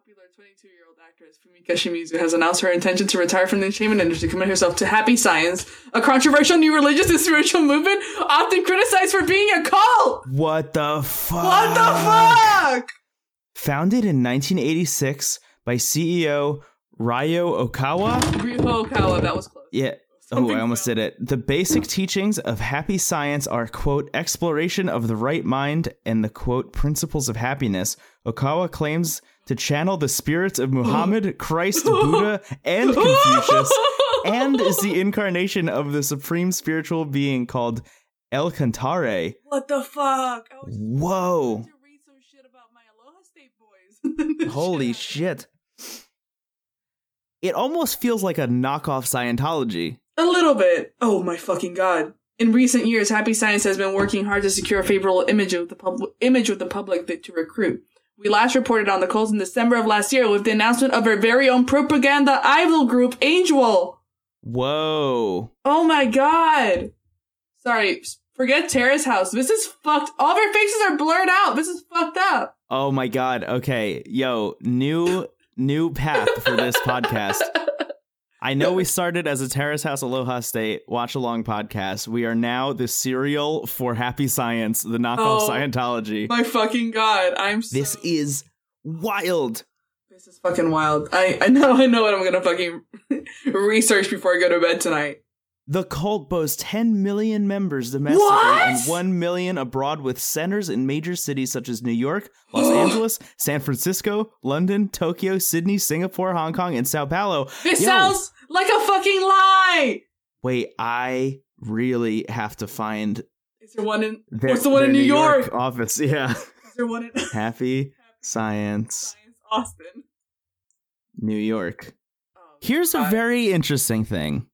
Popular 22-year-old actress Fumika Shimizu has announced her intention to retire from the entertainment industry, to commit herself to Happy Science, a controversial new religious and spiritual movement often criticized for being a cult. What the fuck? What the fuck? Founded in 1986 by CEO Ryo Okawa. Ryo Okawa, that was close. Yeah. Oh, I almost did it. The basic hmm. teachings of happy science are, quote, exploration of the right mind and the, quote, principles of happiness. Okawa claims to channel the spirits of Muhammad, Christ, Buddha, and Confucius, and is the incarnation of the supreme spiritual being called El Cantare. What the fuck? Whoa. trying to read some shit about my Aloha State boys. Holy shit. It almost feels like a knockoff Scientology. A little bit. Oh my fucking god. In recent years, Happy Science has been working hard to secure a favorable image with the public image with the public that to recruit. We last reported on the calls in December of last year with the announcement of our very own propaganda idol group, Angel. Whoa. Oh my god. Sorry, forget Terrace House. This is fucked. All of our faces are blurred out. This is fucked up. Oh my god. Okay. Yo, new new path for this podcast. I know we started as a Terrace House Aloha State watch along podcast. We are now the serial for Happy Science, the knockoff Oh. Scientology. My fucking god. I'm so This is wild. This is fucking wild. I, I know I know what I'm gonna fucking research before I go to bed tonight. The cult boasts 10 million members domestically What? and 1 million abroad with centers in major cities such as New York, Los Angeles, San Francisco, London, Tokyo, Sydney, Singapore, Hong Kong, and Sao Paulo. This Yo, sounds like a fucking lie. Wait, I really have to find Is there one in their, what's the one in New, York? office. Yeah. Is there one in Happy Science, Science Austin? New York. Oh, Here's a very interesting thing.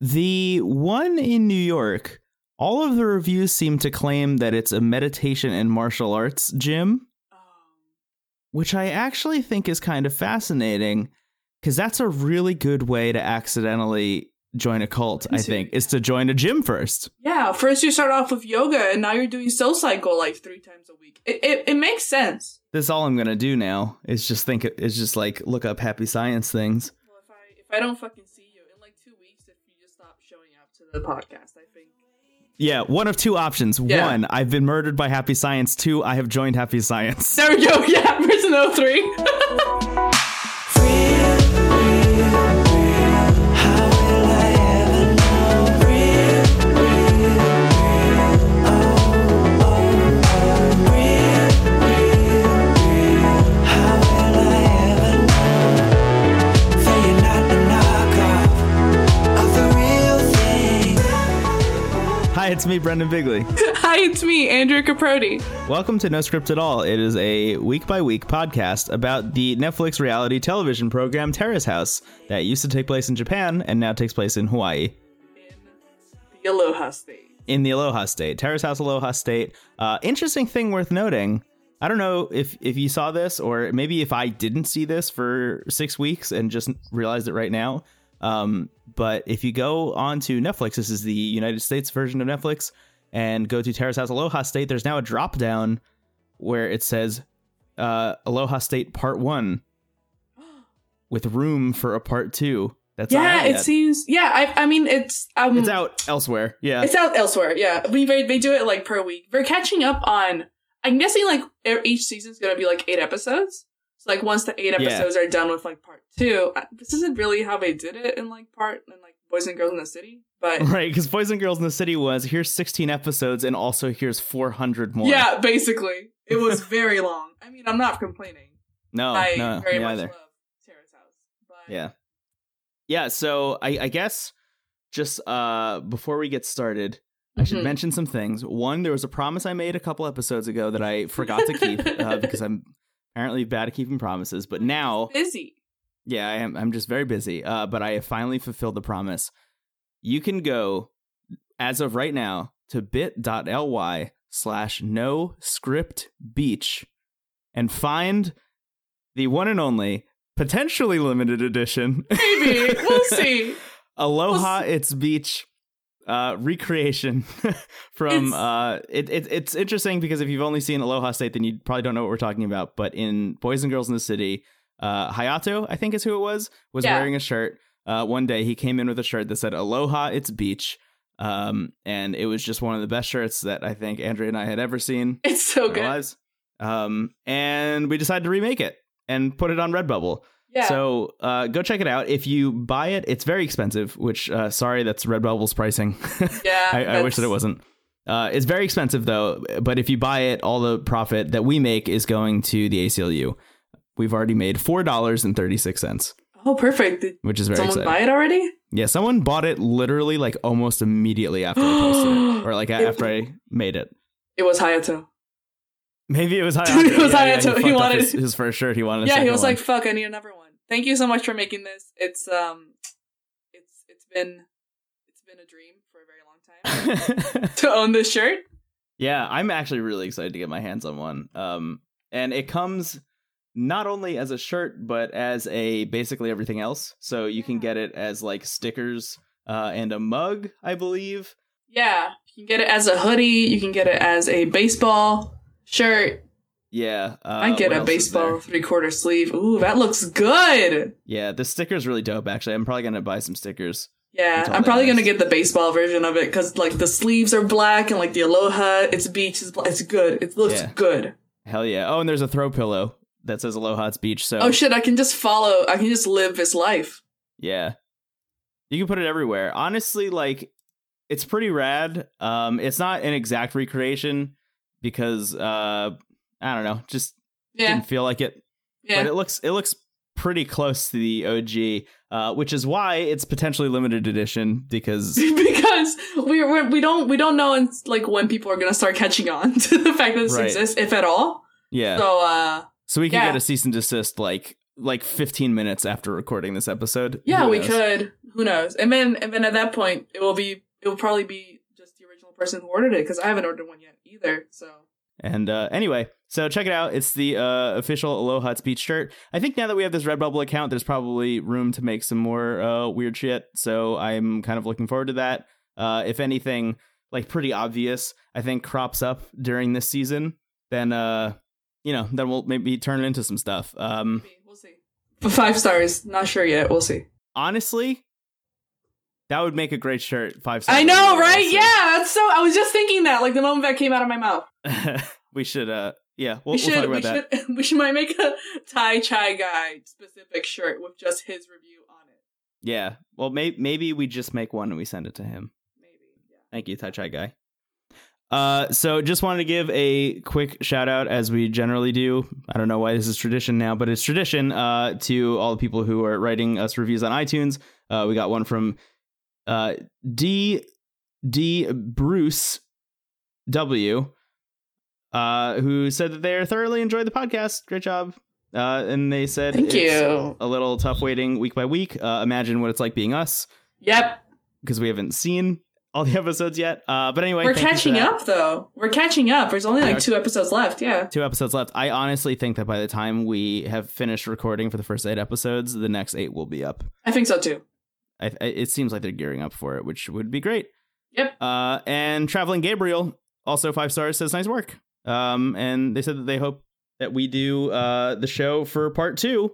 The one in New York, all of the reviews seem to claim that it's a meditation and martial arts gym, Um, which I actually think is kind of fascinating because that's a really good way to accidentally join a cult, I think, is to join a gym first. yeah, first you start off with yoga, and now you're doing Soul Cycle like three times a week. It it, it makes sense. That's all I'm going to do now is just think, is just like look up happy science things. Well, if I if I don't fucking see you in like two weeks, if you just stop showing up to the podcast, I think. Yeah, one of two options. Yeah. One, I've been murdered by happy science. Two, I have joined happy science. There we go. Yeah, person 03. Hi, it's me, Brendan Bigley. Hi, it's me, Andrea Caprodi. Welcome to No Script at All. It is a week by week podcast about the Netflix reality television program Terrace House that used to take place in Japan and now takes place in Hawaii. In the Aloha State. In the Aloha State, Terrace House Aloha State. Uh, interesting thing worth noting. I don't know if if you saw this or maybe if I didn't see this for six weeks and just realized it right now. Um, but if you go on to Netflix, this is the United States version of Netflix, and go to Terrace House Aloha State, there's now a drop down where it says uh, Aloha State Part One with room for a Part Two. That's not Yeah, it seems. Yeah, I, I mean, it's um, it's out elsewhere. Yeah, It's out elsewhere. Yeah, we they, do it like per week. We're catching up on. I'm guessing like each season's gonna be like eight episodes. So like once the eight Yeah. episodes are done with like part two, this isn't really how they did it in like part and like Boys and Girls in the City. But right. Because Boys and Girls in the City was here's 16 episodes and also here's 400 more. yeah, basically, it was very long. I mean, I'm not complaining. no, I no, very much either. love Terrace House. But Yeah. Yeah, so I, I guess just uh before we get started, I should Mhm. mention some things. One, there was a promise I made a couple episodes ago that I forgot to keep uh, because I'm apparently bad at keeping promises. But now, busy. yeah, I am I'm just very busy. Uh but I have finally fulfilled the promise. You can go as of right now to bit.ly slash no script beach and find the one and only potentially limited edition Maybe we'll see. Aloha, it's beach. Uh, recreation from It's- uh, it, it. It's interesting because if you've only seen Aloha State, then you probably don't know what we're talking about. But in Boys and Girls in the City, uh, Hayato, I think is who it was, was Yeah. wearing a shirt. Uh, one day he came in with a shirt that said "Aloha, it's beach," um, and it was just one of the best shirts that I think Andrea and I had ever seen It's so good. Um, and we decided to remake it and put it on Redbubble. Yeah. So uh, go check it out. If you buy it, it's very expensive. Which uh, sorry, that's Redbubble's pricing. yeah. I, I wish that it wasn't. Uh, it's very expensive though. But if you buy it, all the profit that we make is going to the ACLU. We've already made four dollars and thirty six cents, Oh, perfect. Did which is very someone exciting. buy it already? Yeah, someone bought it literally like almost immediately after I posted it, or like It- after I made it. It was Hayato. Maybe it was Hayato. It was Yeah, yeah, Hayato. fucked He up wanted- his, his first shirt. He wanted. A yeah, he was one. like, "Fuck, I need another one." Thank you so much for making this. It's um, it's it's been it's been a dream for a very long time to own this shirt. Yeah, I'm actually really excited to get my hands on one. Um, and it comes not only as a shirt, but as a basically everything else. So you can get it as like stickers uh, and a mug, I believe. Yeah, you can get it as a hoodie. You can get it as a baseball shirt. Yeah, uh, I get a baseball three quarter sleeve. Ooh, that looks good. Yeah, the sticker's really dope. Actually, I'm probably gonna buy some stickers. Yeah, I'm probably gonna get the baseball version of it because like the sleeves are black and like the aloha, its beach is black. It's good. It looks Yeah. good. Hell yeah! Oh, and there's a throw pillow that says Aloha It's Beach. So Oh shit, I can just follow. I can just live this life. Yeah. You can put it everywhere. Honestly, like it's pretty rad. Um it's not an exact recreation because uh I don't know, just Yeah, didn't feel like it. yeah. But it looks it looks pretty close to the OG, uh which is why it's potentially limited edition because because we we're, we don't we don't know like when people are gonna start catching on to the fact that this Right. exists, if at all. yeah. So uh, So we can yeah. get a cease and desist like like 15 minutes after recording this episode. yeah, we could. Who knows? And then and then at that point, it will be it will probably be just the original person who ordered it because I haven't ordered one yet either. So And uh, anyway, so check it out. It's the uh, official Aloha It's Beach shirt. I think now that we have this Redbubble account, there's probably room to make some more uh, weird shit. So I'm kind of looking forward to that. Uh, if anything, like pretty obvious, I think crops up during this season, then uh, you know, then we'll maybe turn it into some stuff. Um, we'll see. Five stars, not sure yet. We'll see. honestly, that would make a great shirt. Five. stars. I know, right? Yeah, that's so. I was just thinking that, like the moment that came out of my mouth. we should. Uh, yeah, we'll, we we'll should, talk about we that. should, we should might make a Thai chai guy specific shirt with just his review on it. Yeah. Well, may- maybe we just make one and we send it to him. Maybe. Yeah. Thank you, Tai Chai guy. Uh, so just wanted to give a quick shout out as we generally do. I don't know why this is tradition now, but it's tradition uh, to all the people who are writing us reviews on iTunes. Uh, we got one from uh, D D Bruce W, uh, who said that they thoroughly enjoyed the podcast. Great job. Uh, and they said Thank you. a little tough waiting week by week. Uh, imagine what it's like being us Yep. because we haven't seen all the episodes yet. Uh, but anyway, We're thank you for catching up though. We're catching up. There's only like two episodes left. Yeah. Two episodes left. I honestly think that by the time we have finished recording for the first eight episodes, the next eight will be up. I think so too. I, I, it seems like they're gearing up for it, which would be great. Yep. Uh, and traveling Gabriel also five stars says nice work. Um, and they said that they hope that we do uh the show for part two,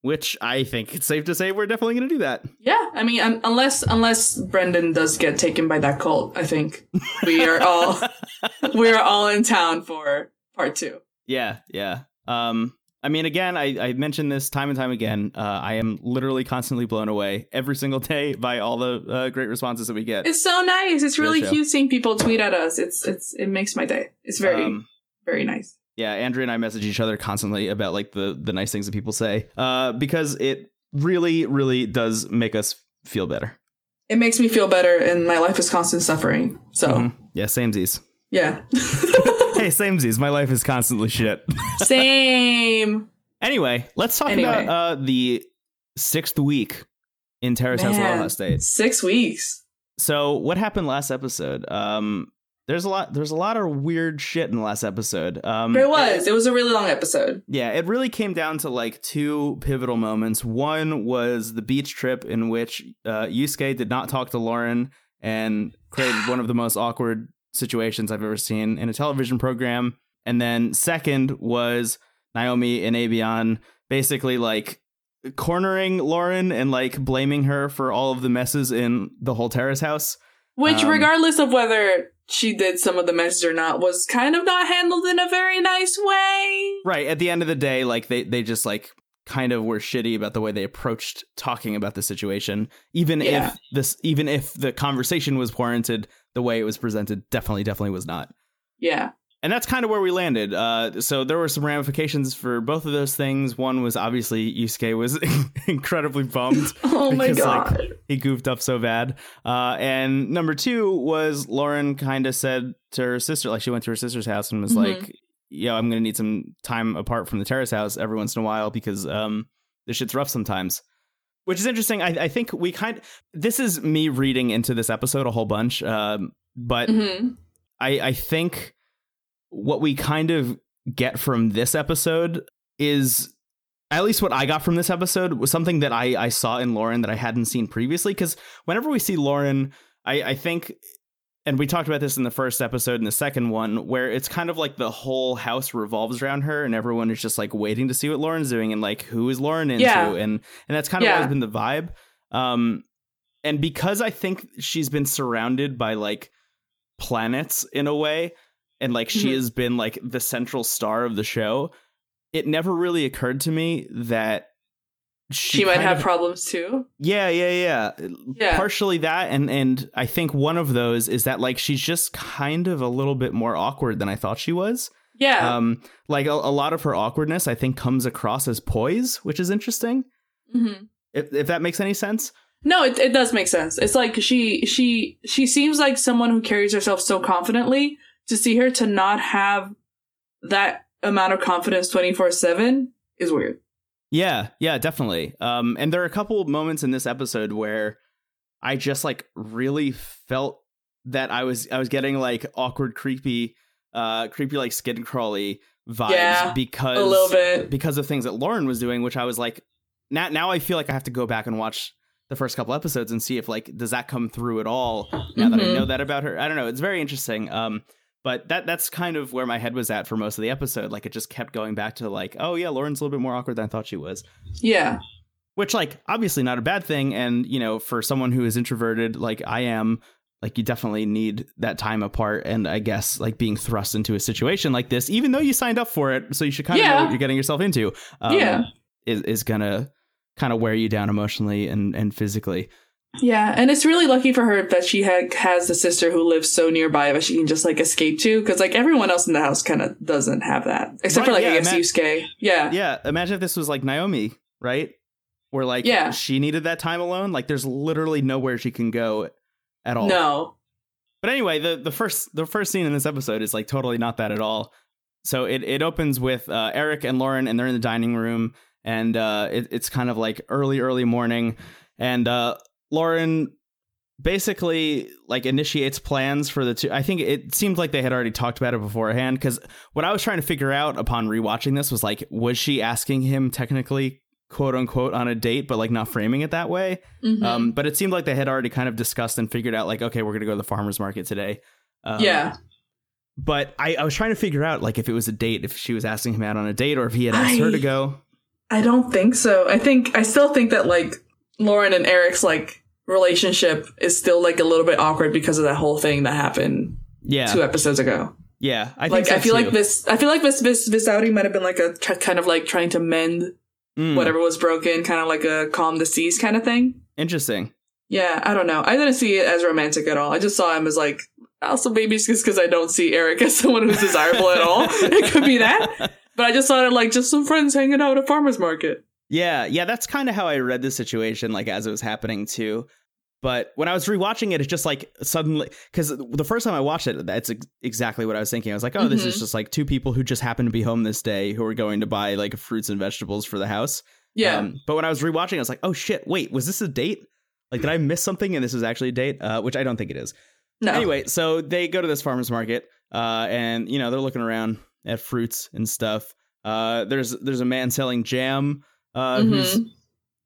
which I think it's safe to say we're definitely going to do that. Yeah. I mean, um, unless unless Brendan does get taken by that cult, I think we are all we are all in town for part two. Yeah, yeah. Um, I mean, again, I, I mentioned this time and time again. Uh, I am literally constantly blown away every single day by all the uh, great responses that we get. It's so nice. It's really cute seeing people tweet at us. It's it's it makes my day. It's very Um, very nice. yeah, Andrea and I message each other constantly about like the the nice things that people say, uh, because it really, really does make us feel better. It makes me feel better, and my life is constant suffering. So Mhm. Yeah, samesies. yeah, hey, samesies. My life is constantly shit. same. anyway, let's talk Anyway. about uh, the sixth week in Terrace House Aloha State. Six weeks. So what happened last episode? Um, there's a lot. There's a lot of weird shit in the last episode. Um, There was. It was a really long episode. yeah, it really came down to like two pivotal moments. One was the beach trip in which uh, Yusuke did not talk to Lauren and created one of the most awkward situations I've ever seen in a television program. And then second was Naomi and Avion basically like cornering Lauren and like blaming her for all of the messes in the whole terrace house. Which, Um, regardless of whether she did some of the messes or not, was kind of not handled in a very nice way. Right. At the end of the day, like they they just like kind of were shitty about the way they approached talking about the situation. Even Yeah. if this even if the conversation was warranted, the way it was presented definitely, definitely was not. Yeah. And that's kind of where we landed. Uh, so there were some ramifications for both of those things. One was obviously Yusuke was incredibly bummed. Oh my Because, like, god. he goofed up so bad. Uh, and number two was Lauren kind of said to her sister, like she went to her sister's house and was Mhm. like, "Yo, I'm gonna need some time apart from the terrace house every once in a while because um, this shit's rough sometimes." Which is interesting. I, I think we kind. This is me reading into this episode a whole bunch, um, but hmm I, I think what we kind of get from this episode is at least what I got from this episode was something that I, I saw in Lauren that I hadn't seen previously. Because whenever we see Lauren, I, I think, and we talked about this in the first episode and the second one, where it's kind of like the whole house revolves around her and everyone is just like waiting to see what Lauren's doing and like who is Lauren into, Yeah. and and that's kind of Yeah. always been the vibe. Um, and because I think she's been surrounded by like planets in a way and like she Mhm. has been like the central star of the show it never really occurred to me that she, She, might have of- problems too. yeah yeah yeah Yeah. partially that and and i think one of those is that like she's just kind of a little bit more awkward than i thought she was Yeah. um like a, a lot of her awkwardness i think comes across as poise which is interesting hmm if, if that makes any sense No, it, it does make sense. It's like she she she seems like someone who carries herself so confidently. To see her to not have that amount of confidence twenty four seven is weird. Yeah, yeah, definitely. Um, and there are a couple moments in this episode where I just like really felt that I was I was getting like awkward, creepy, uh, creepy like skin crawly vibes Yeah, because A little bit. because of things that Lauren was doing, which I was like, now now I feel like I have to go back and watch the first couple episodes and see if like does that come through at all now that I Mhm. know that about her. I don't know. It's very interesting. Um, but that that's kind of where my head was at for most of the episode. Like it just kept going back to like, oh yeah, Lauren's a little bit more awkward than I thought she was Yeah. which like obviously not a bad thing and you know for someone who is introverted like i am like you definitely need that time apart and i guess like being thrust into a situation like this even though you signed up for it so you should kind of know what you're getting yourself into um, Yeah. is, is gonna kind of wear you down emotionally and and physically Yeah, and it's really lucky for her that she ha- has the sister who lives so nearby that she can just like escape to, because like everyone else in the house kind of doesn't have that, except for like yeah, I guess Matt- Yusuke. Yeah, yeah imagine if this was like naomi right where like Yeah. she needed that time alone like there's literally nowhere she can go at all no, But anyway, the the first the first scene in this episode is like totally not that at all. So it it opens with uh, Eric and Lauren, and they're in the dining room, and uh, it, it's kind of like early early morning, and uh, Lauren basically like initiates plans for the two. I think it seemed like they had already talked about it beforehand because what I was trying to figure out upon rewatching this was like, was she asking him technically quote unquote on a date, but like not framing it that way? Mhm. Um, but it seemed like they had already kind of discussed and figured out, like, okay, we're gonna go to the farmers market today. Um, yeah, But I, I was trying to figure out, like, if it was a date, if she was asking him out on a date, or if he had asked her to go. I don't think so. I think I still think that like Lauren and Eric's like relationship is still like a little bit awkward because of that whole thing that happened Yeah, two episodes ago. yeah. I think like so I feel too. like this, I feel like this this this outing might have been like a tr- kind of like trying to mend Mm, whatever was broken, kind of like a calm the seas kind of thing. Interesting. Yeah, I don't know. I didn't see it as romantic at all. I just saw him as like also maybe it's just because I don't see Eric as someone who's desirable at all. It could be that, but I just saw it like just some friends hanging out at a farmer's market. Yeah, yeah. That's kind of how I read the situation, like as it was happening too. But when I was rewatching it, it's just like suddenly because the first time I watched it, that's ex- exactly what I was thinking. I was like, oh, this is Mhm. just like two people who just happen to be home this day who are going to buy like fruits and vegetables for the house. Yeah, Um, but when I was rewatching, I was like, oh shit, wait, was this a date? Like, did I miss something and this is actually a date? Uh, which I don't think it is. no. Anyway, so they go to this farmer's market, uh, and you know they're looking around at fruits and stuff. Uh, there's there's a man selling jam, uh, who's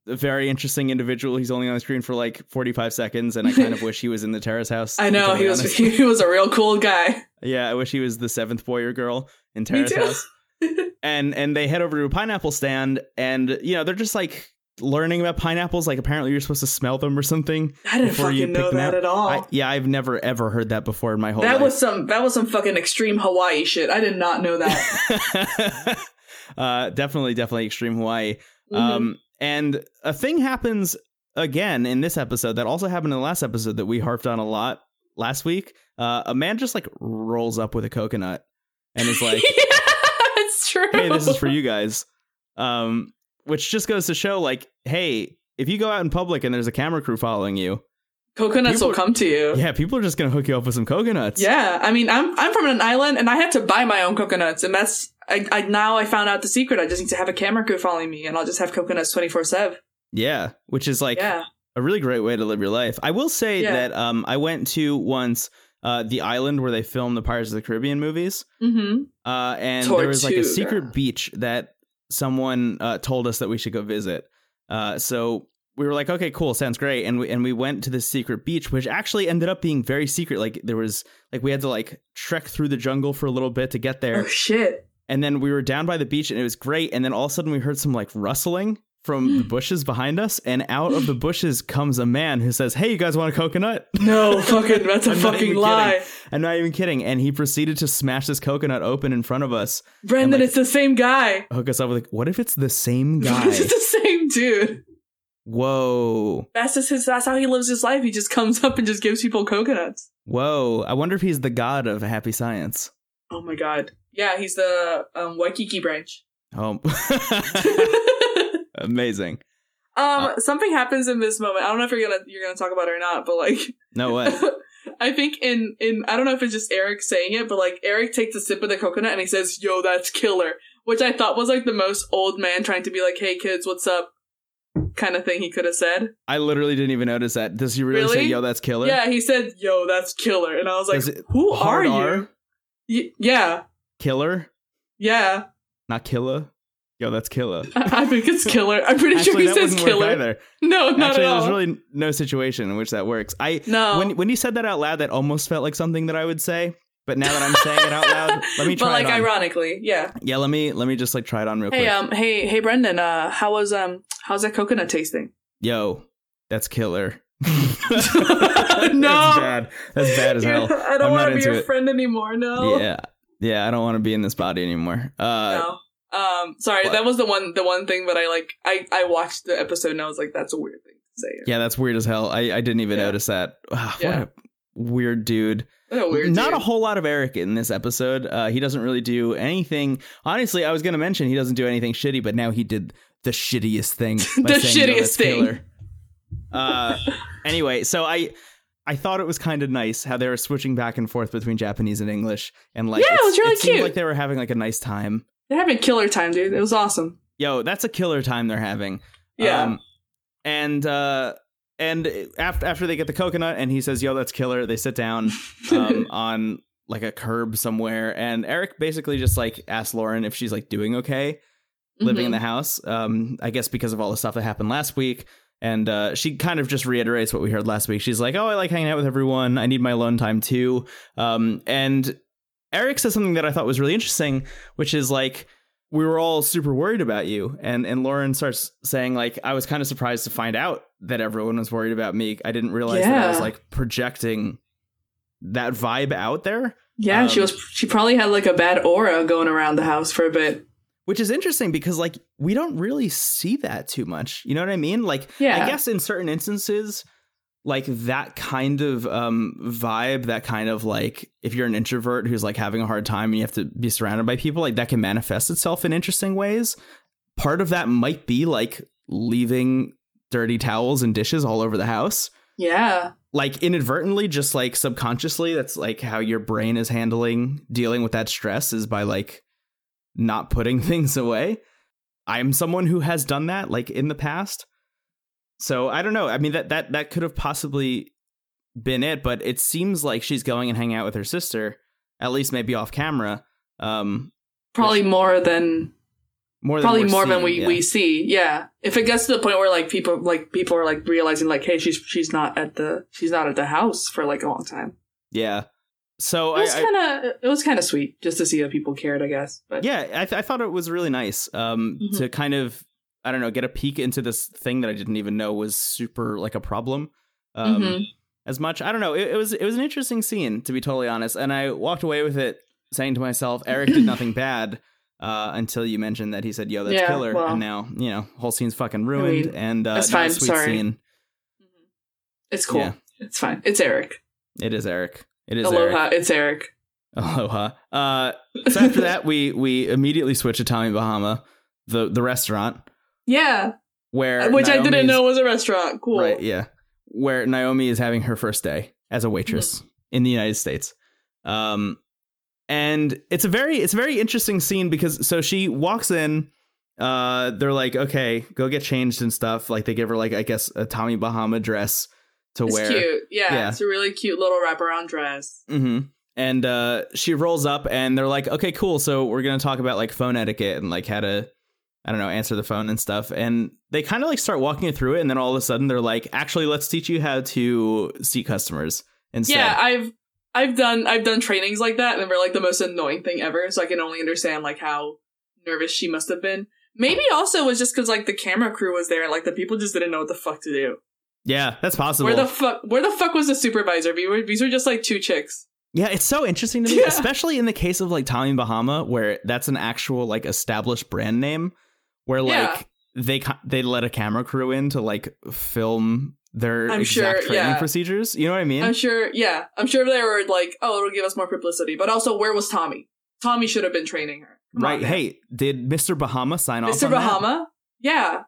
a very interesting individual. He's only on the screen for like 45 seconds, and I kind of wish he was in the terrace house. I know he was honest. he was a real cool guy. Yeah, I wish he was the seventh boy or girl in Terrace. House. And and they head over to a pineapple stand, and you know they're just like learning about pineapples. Like apparently you're supposed to smell them or something. I didn't fucking know that at all. I, yeah, I've never ever heard that before in my whole that life. was some that was some fucking extreme Hawaii shit. I did not know that. uh, definitely, definitely extreme Hawaii. Mhm. Um, and a thing happens again in this episode that also happened in the last episode that we harped on a lot last week. Uh, a man just like rolls up with a coconut and is like, yeah, it's true. "Hey, this is for you guys." Um, which just goes to show, like, hey, if you go out in public and there's a camera crew following you, Coconuts People- will come to you. yeah, people are just gonna hook you up with some coconuts. Yeah, I mean, I'm I'm from an island, and I had to buy my own coconuts, and that's I, I now I found out the secret. I just need to have a camera crew following me, and I'll just have coconuts twenty four seven. yeah, which is like Yeah, a really great way to live your life. I will say Yeah. that um, I went to once uh, the island where they filmed the Pirates of the Caribbean movies, mm-hmm. uh, and there was like a secret beach that someone uh, told us that we should go visit. Uh, so we were like, okay, cool, sounds great, and we and we went to this secret beach, which actually ended up being very secret. Like there was like we had to like trek through the jungle for a little bit to get there, Oh shit! And then we were down by the beach, and it was great. And then all of a sudden, we heard some like rustling from the bushes behind us, and out of the bushes comes a man who says, "Hey, you guys want a coconut?" No, fucking that's a fucking lie, kidding. I'm not even kidding. And he proceeded to smash this coconut open in front of us, Brendan. like- it's the same guy. hook us up with, like, what if it's the same guy? it's the same dude. Whoa, That's just his. That's how he lives his life. He just comes up and just gives people coconuts. whoa! I wonder if he's the god of happy science. Oh my god. Yeah, he's the um, Waikiki branch. Oh, amazing! Um, something happens in this moment. I don't know if you're gonna you're gonna talk about it or not, but like, No way. I think in in I don't know if it's just Eric saying it, but like Eric takes a sip of the coconut and he says, "Yo, that's killer," which I thought was like the most old man trying to be like, "Hey kids, what's up?" kind of thing he could have said. I literally didn't even notice that. Does he really, say, "Yo, that's killer"? Yeah, he said, "Yo, that's killer," and I was like, "Who are Hard you?" R? Y- yeah, Killer, yeah. not killer. Yo, that's killer. I, I think it's killer. I'm pretty Actually, sure he says killer. either. No, not Actually, at all. there's really no situation in which that works. I no, when when you said that out loud, that almost felt like something that I would say. But now that I'm saying it out loud, let me try but like ironically, yeah. yeah, let me let me just like try it on real Hey, quick. um, hey, hey, Brendan. Uh, how was um, how's that coconut tasting? Yo, that's killer. No. that's bad. That's bad as hell. I don't want to be your it. friend anymore. No. Yeah, yeah. I don't want to be in this body anymore. Uh, No. Um, sorry, What? that was the one, the one thing that I like. I I watched the episode and I was like, that's a weird thing to say. yeah, that's weird as hell. I I didn't even Yeah. notice that. Ah, Yeah. What a weird dude. A weird. Not dude. a whole lot of Eric in this episode. Uh, he doesn't really do anything. Honestly, I was going to mention he doesn't do anything shitty, but now he did the shittiest thing. The shittiest that's thing." killer." Uh, anyway, so I. I thought it was kind of nice how they were switching back and forth between Japanese and English, and like Yeah, it was really seemed cute. like they were having like a nice time. They're having killer time, dude. It was awesome. Yo, that's a killer time they're having. Yeah. Um, and uh, and after after they get the coconut, and he says, "Yo, that's killer." They sit down um, on like a curb somewhere, and Eric basically just like asks Lauren if she's like doing okay, living in Mhm. the house. Um, I guess because of all the stuff that happened last week. And uh, she kind of just reiterates what we heard last week. She's like, "Oh, I like hanging out with everyone. I need my alone time too." Um, and Eric says something that I thought was really interesting, which is like, "We were all super worried about you," and and Lauren starts saying like, "I was kind of surprised to find out that everyone was worried about me. I didn't realize that I was like projecting that vibe out there." Yeah, she Um, was. She probably had like a bad aura going around the house for a bit. Which is interesting because like we don't really see that too much you know what i mean? Like Yeah. i guess in certain instances like that kind of um vibe that kind of like if you're an introvert who's like having a hard time and you have to be surrounded by people like that can manifest itself in interesting ways. Part of that might be like leaving dirty towels and dishes all over the house. Yeah, like inadvertently just like subconsciously that's like how your brain is handling dealing with that stress is by like not putting things away i'm someone who has done that like in the past so i don't know i mean that that that could have possibly been it but it seems like she's going and hanging out with her sister at least maybe off camera um probably more than More than Probably more than we, yeah. we see. Yeah. If it gets to the point where like people like people are like realizing like, hey, she's she's not at the she's not at the house for like a long time. Yeah. So It was I, I- kind of it was kind of sweet just to see that people cared, I guess. But yeah, I, th- I thought it was really nice um, Mhm. to kind of I don't know get a peek into this thing that I didn't even know was super like a problem. Um, Mhm. As much I don't know. It, it was it was an interesting scene to be totally honest, and I walked away with it saying to myself, Eric did nothing bad. Uh, until you mentioned that he said, "Yo, that's Yeah, killer," well- and now you know whole scene's fucking ruined. mean, and uh, that's fine, sweet sorry. scene. it's cool. Yeah. It's fine. It's Eric. It is Eric. It is Eric. Aloha. It's Eric. Aloha. Uh, so after that, we we immediately switch to Tommy Bahama, the the restaurant Yeah, where which I didn't know was a restaurant. Cool. Right, yeah. Where Naomi is having her first day as a waitress Mm-hmm. in the United States. Um and it's a very it's a very interesting scene because so she walks in uh they're like okay go get changed and stuff like they give her like i guess a tommy bahama dress to It's wear cute. Yeah, Yeah. it's a really cute little wraparound dress. hmm And uh, she rolls up, and they're like, "Okay, cool. So we're gonna talk about like phone etiquette and like how to, I don't know, answer the phone and stuff." And they kind of like start walking you through it, and then all of a sudden they're like, "Actually, let's teach you how to seat customers instead." Yeah, I've I've done I've done trainings like that, and they're like the most annoying thing ever. So I can only understand like how nervous she must have been. Maybe also was just because like the camera crew was there, and like the people just didn't know what the fuck to do. Yeah, that's possible. Where the fuck where the fuck was the supervisor? These were, just like two chicks. yeah, it's so interesting to me, Yeah. especially in the case of like Tommy Bahama, where that's an actual like established brand name, where like Yeah. they they let a camera crew in to like film their I'm exact sure, training yeah. procedures. You know what I mean? I'm sure, yeah, I'm sure they were like, oh, it'll give us more publicity. But also, where was Tommy? Tommy should have been training her. Come right. hey, did Mr. Bahama sign off Mr. on that? Bahama. Yeah,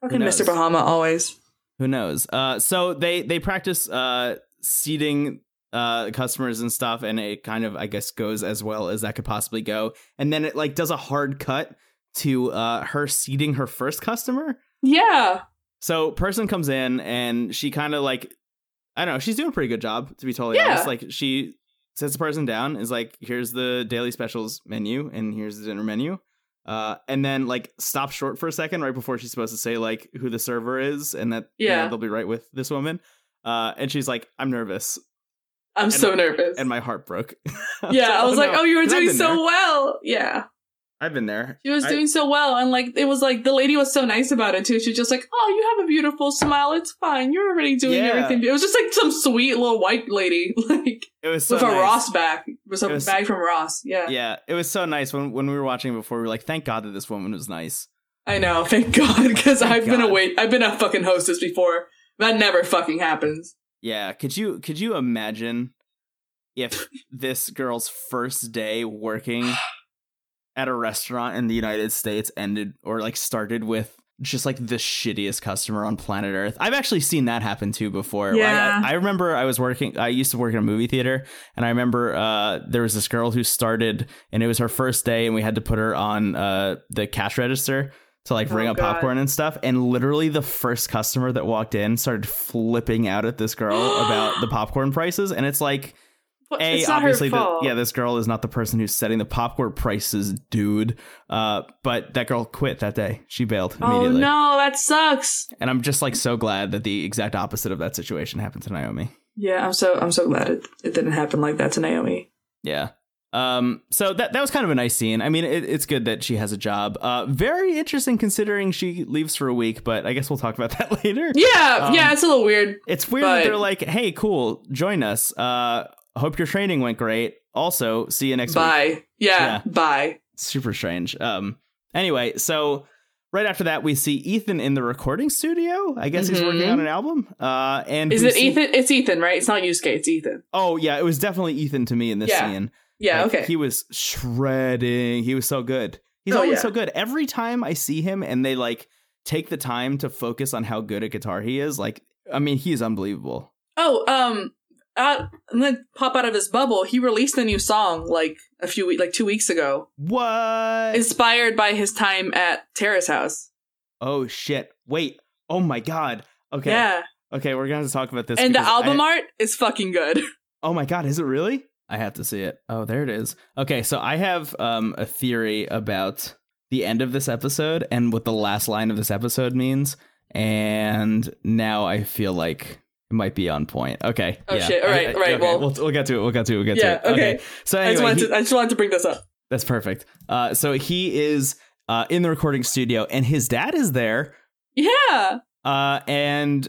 fucking? Mr. Bahama always. Who knows? Uh, so they they practice uh, seating uh, customers and stuff, and it kind of I guess goes as well as that could possibly go. And then it like does a hard cut to uh, her seating her first customer. Yeah, So person comes in and she kind of like I don't know, she's doing a pretty good job to be totally Yeah. honest. Like she sits the person down, is like, here's the daily specials menu and here's the dinner menu. Uh, and then like stop short for a second right before she's supposed to say like who the server is and that you know, Yeah. they'll be right with this woman. Uh, and she's like, I'm nervous, I'm so nervous. and my heart broke. yeah, I was like, no, oh, you were doing so there. well. Yeah, I've been there. she was I- doing so well, and like it was like the lady was so nice about it too. She's just like, oh, you have a beautiful smile. It's fine. You're already doing Yeah. everything. It was just like some sweet little white lady, like It was so with a. Ross bag, with a It was- bag from Ross. Yeah. Yeah, it was so nice when when we were watching before. We were like, thank God that this woman was nice. I know. Thank God, because I've been a wait. I've been a fucking hostess before. That never fucking happens. Yeah, could you could you imagine if this girl's first day working at a restaurant in the United States ended or like started with just like the shittiest customer on planet Earth. I've actually seen that happen too before. Yeah. I, I remember I was working I used to work in a movie theater and I remember uh there was this girl who started and it was her first day and we had to put her on uh the cash register to like ring Oh, up God. popcorn and stuff and literally the first customer that walked in started flipping out at this girl about the popcorn prices and it's like But a obviously the, yeah this girl is not the person who's setting the popcorn prices dude uh but that girl quit that day she bailed immediately. Oh no, that sucks. and i'm just like so glad that the exact opposite of that situation happened to naomi Yeah, I'm so I'm so glad it, it didn't happen like that to Naomi. yeah um so that that was kind of a nice scene i mean it, it's good that she has a job uh very interesting considering she leaves for a week but i guess we'll talk about that later Yeah, Um, yeah, it's a little weird. It's weird that they're like, "Hey, cool, join us. Uh, hope your training went great. Also, see you next week." Bye. Yeah, Yeah. bye. Super strange. Um. Anyway, so right after that, we see Ethan in the recording studio. I guess he's working on an album. Uh, and Is it see- Ethan? It's Ethan, right? It's not Yusuke. It's Ethan. Oh yeah, it was definitely Ethan to me in this Yeah. scene. Yeah. Like, okay. He was shredding. He was so good. He's Oh, always yeah. so good. Every time I see him and they like take the time to focus on how good a guitar he is, like I mean, he's unbelievable. oh, um, uh, and then pop out of his bubble. He released a new song like a few weeks, like two weeks ago, What? inspired by his time at Terrace House. Oh shit! Wait. Oh my god. Okay. Yeah, Okay, we're gonna have to talk about this. and the album I- art is fucking good. Oh my god, is it really? I have to see it. Oh, there it is. Okay, so I have um a theory about the end of this episode and what the last line of this episode means, and now I feel like it might be on point. Okay. Oh, yeah. shit. All right, I- right, okay, well- we'll we'll get to it. We'll get to it. We'll get Yeah, to it. okay. So I, just anyway, wanted he- to, I just wanted to bring this up. that's perfect. Uh, so he is uh, in the recording studio, and his dad is there. Yeah. Uh, and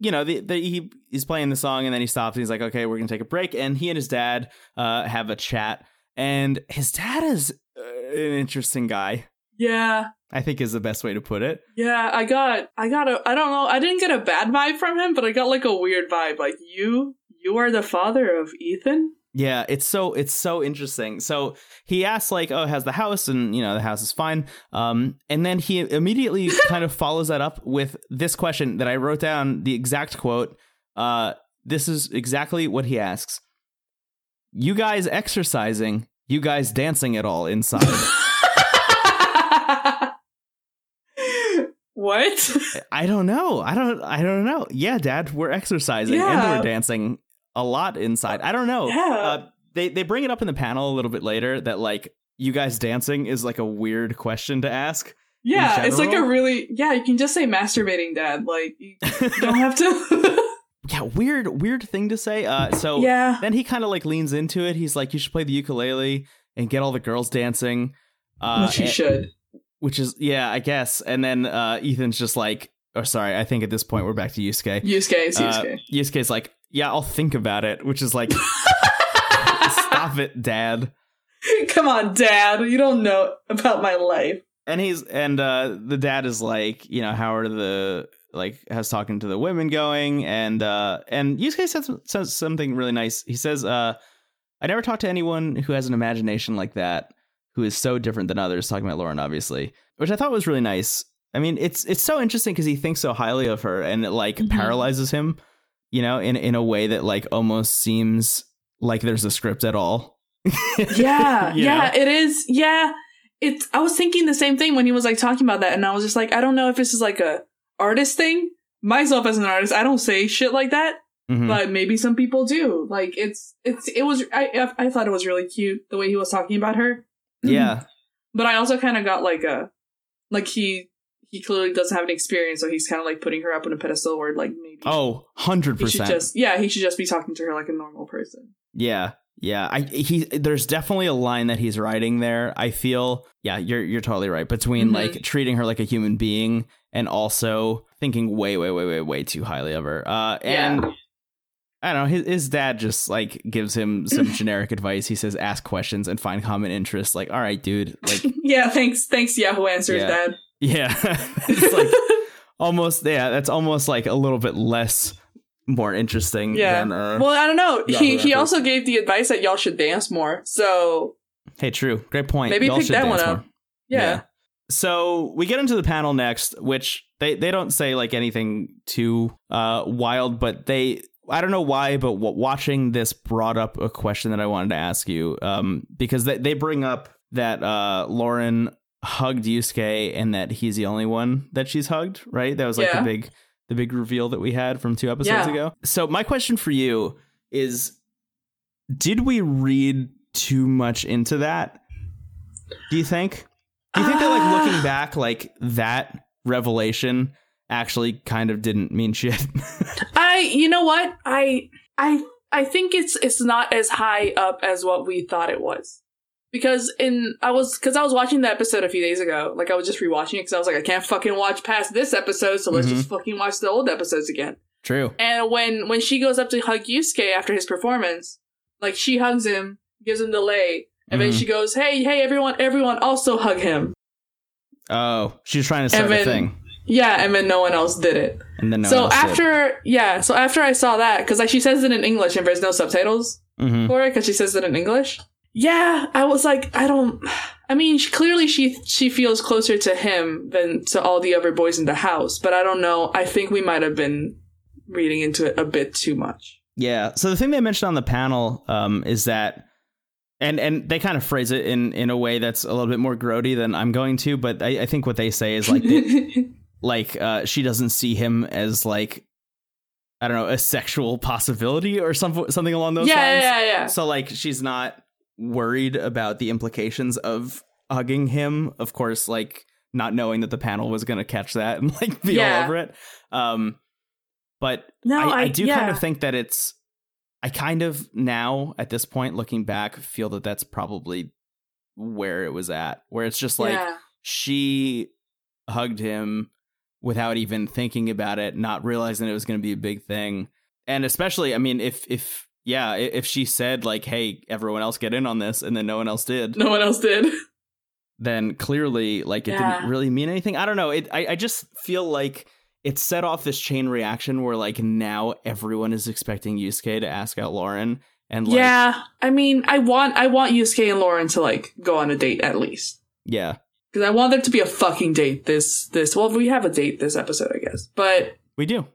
you know, the, the, he he's playing the song, and then he stops. And he's like, "Okay, we're gonna take a break." And he and his dad uh, have a chat. And his dad is uh, an interesting guy. Yeah. I think is the best way to put it. Yeah, I got, I got a, I don't know, I didn't get a bad vibe from him, but I got like a weird vibe. Like, you, you are the father of Ethan? Yeah, it's so it's so interesting. So he asks like, "Oh, has the house?" And you know, the house is fine. Um, and then he immediately kind of follows that up with this question that I wrote down the exact quote. Uh, this is exactly what he asks: "You guys exercising? You guys dancing at all inside?" what? I don't know. I don't. I don't know. Yeah, Dad, we're exercising and we're dancing a lot inside. I don't know. Yeah. Uh, they they bring it up in the panel a little bit later that like you guys dancing is like a weird question to ask. Yeah, it's like a really, yeah, you can just say masturbating dad. Like, you don't have to. yeah, weird weird thing to say. Uh, so yeah. then he kind of like leans into it. He's like, you should play the ukulele and get all the girls dancing. Uh, Which should. Which is yeah, I guess. And then uh, Ethan's just like, or sorry, I think at this point we're back to Yusuke. Yusuke, it's Uh, Yusuke. Yusuke's like, yeah, I'll think about it, which is like, stop it, Dad. Come on, dad. You don't know about my life. And he's and uh, the dad is like, you know, how are the like has talking to the women going? And uh, and Yusuke says, says something really nice. He says, uh, I never talked to anyone who has an imagination like that, who is so different than others. Talking about Lauren, obviously, which I thought was really nice. I mean, it's it's so interesting because he thinks so highly of her, and it like Mhm. paralyzes him, you know, in in a way that like almost seems like there's a script at all. Yeah, You yeah, know? it is. Yeah, it's. I was thinking the same thing when he was like talking about that, and I was just like, I don't know if this is like a artist thing. Myself as an artist, I don't say shit like that, Mhm. but maybe some people do. Like it's, it's, it was. I, I, I thought it was really cute the way he was talking about her. Yeah, but I also kind of got like a, like he, he clearly doesn't have any experience, so he's kind of like putting her up on a pedestal where like maybe oh, 100 he should percent. just, yeah, he should just be talking to her like a normal person. Yeah. Yeah, I he there's definitely a line that he's writing there. I feel yeah, you're you're totally right. Between Mhm. like treating her like a human being and also thinking way way way way way too highly of her. Uh and Yeah. I don't know, his his dad just like gives him some generic advice. He says ask questions and find common interests. Like, all right, dude, like yeah, thanks, thanks Yahoo Answers, Yeah. Dad. yeah. it's like almost yeah, that's almost like a little bit less more interesting Yeah. than uh Well, I don't know. Yahoo he he also gave the advice that y'all should dance more. So Hey, true. Great point. Maybe Y'all pick that one up. more. yeah, So we get into the panel next, which they, they don't say like anything too uh, wild, but they I don't know why, but watching this brought up a question that I wanted to ask you um, because they they bring up that uh, Lauren hugged Yusuke and that he's the only one that she's hugged, right? That was like Yeah. the big the big reveal that we had from two episodes Yeah. ago. So my question for you is did we read too much into that? Do you think? Do you think that like Ah. looking back, like that revelation actually kind of didn't mean shit? I you know what I I I think it's it's not as high up as what we thought it was. Because in I was because I was watching the episode a few days ago, like I was just rewatching it because I was like I can't fucking watch past this episode, so let's Mhm. just fucking watch the old episodes again. True. And when when she goes up to hug Yusuke after his performance, like she hugs him, gives him the lei, and then Mhm. she goes, "Hey, hey, everyone, everyone, also hug him." Oh, she's trying to start And a then- thing, Yeah, and then no one else did it. and then no so one else did. after, yeah, so after I saw that, because like she says it in English and there's no subtitles Mhm. for it, because she says it in English. Yeah, I was like, I don't. I mean, she, clearly she she feels closer to him than to all the other boys in the house, but I don't know. I think we might have been reading into it a bit too much. Yeah. So the thing they mentioned on the panel um, is that, and and they kind of phrase it in in a way that's a little bit more grody than I'm going to, but I, I think what they say is like they, like uh, she doesn't see him as like I don't know a sexual possibility or some something along those yeah, lines. yeah, yeah, yeah. So like she's not worried about the implications of hugging him. Of course, like not knowing that the panel was going to catch that and like be Yeah. all over it. Um, but No, I, I I- do kind of think that it's. I kind of now at this point, looking back, feel that that's probably where it was at. Where it's just like yeah. she hugged him without even thinking about it, not realizing it was going to be a big thing. And especially, I mean, if if yeah, if she said like, "Hey, everyone else get in on this," and then no one else did, No one else did. then clearly, like, it Yeah. didn't really mean anything. I don't know. It. I, I just feel like it set off this chain reaction where like now everyone is expecting Yusuke to ask out Lauren, and like, yeah. I mean, I want I want Yusuke and Lauren to like go on a date at least. yeah, Because I want there to be a fucking date this this well we have a date this episode, I guess. But we do.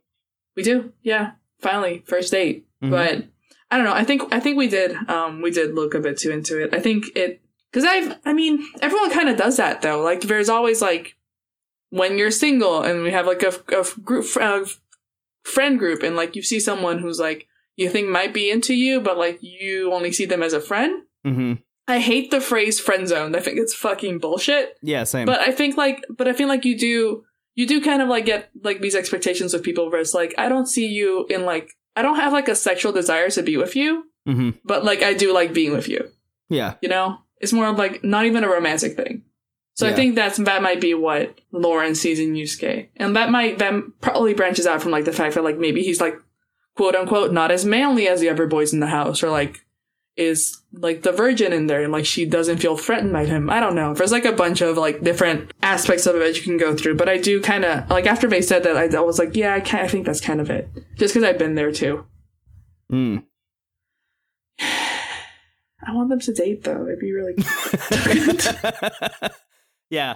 we do. Yeah. Finally, first date. Mhm. But I don't know. I think I think we did um we did look a bit too into it. I think it cuz I've I mean, everyone kind of does that though. Like there's always like when you're single and we have like a, a group uh, friend group and like you see someone who's like you think might be into you but like you only see them as a friend. hmm I hate the phrase friend zoned. I think it's fucking bullshit. Yeah, same. But I think like, but I feel like you do, you do kind of like get like these expectations with people where it's like, I don't see you in like, I don't have like a sexual desire to be with you, hmm but like I do like being with you. Yeah, You know, it's more of like not even a romantic thing. So I think that's that might be what Lauren sees in Yusuke, and that might that probably branches out from like the fact that like maybe he's like quote unquote not as manly as the other boys in the house, or like is like the virgin in there, and like she doesn't feel threatened by him. I don't know. There's like a bunch of like different aspects of it you can go through, but I do kind of like after they said that, I, I was like, yeah, I, I think that's kind of it, just because I've been there too. mm. I want them to date though. It'd be really yeah.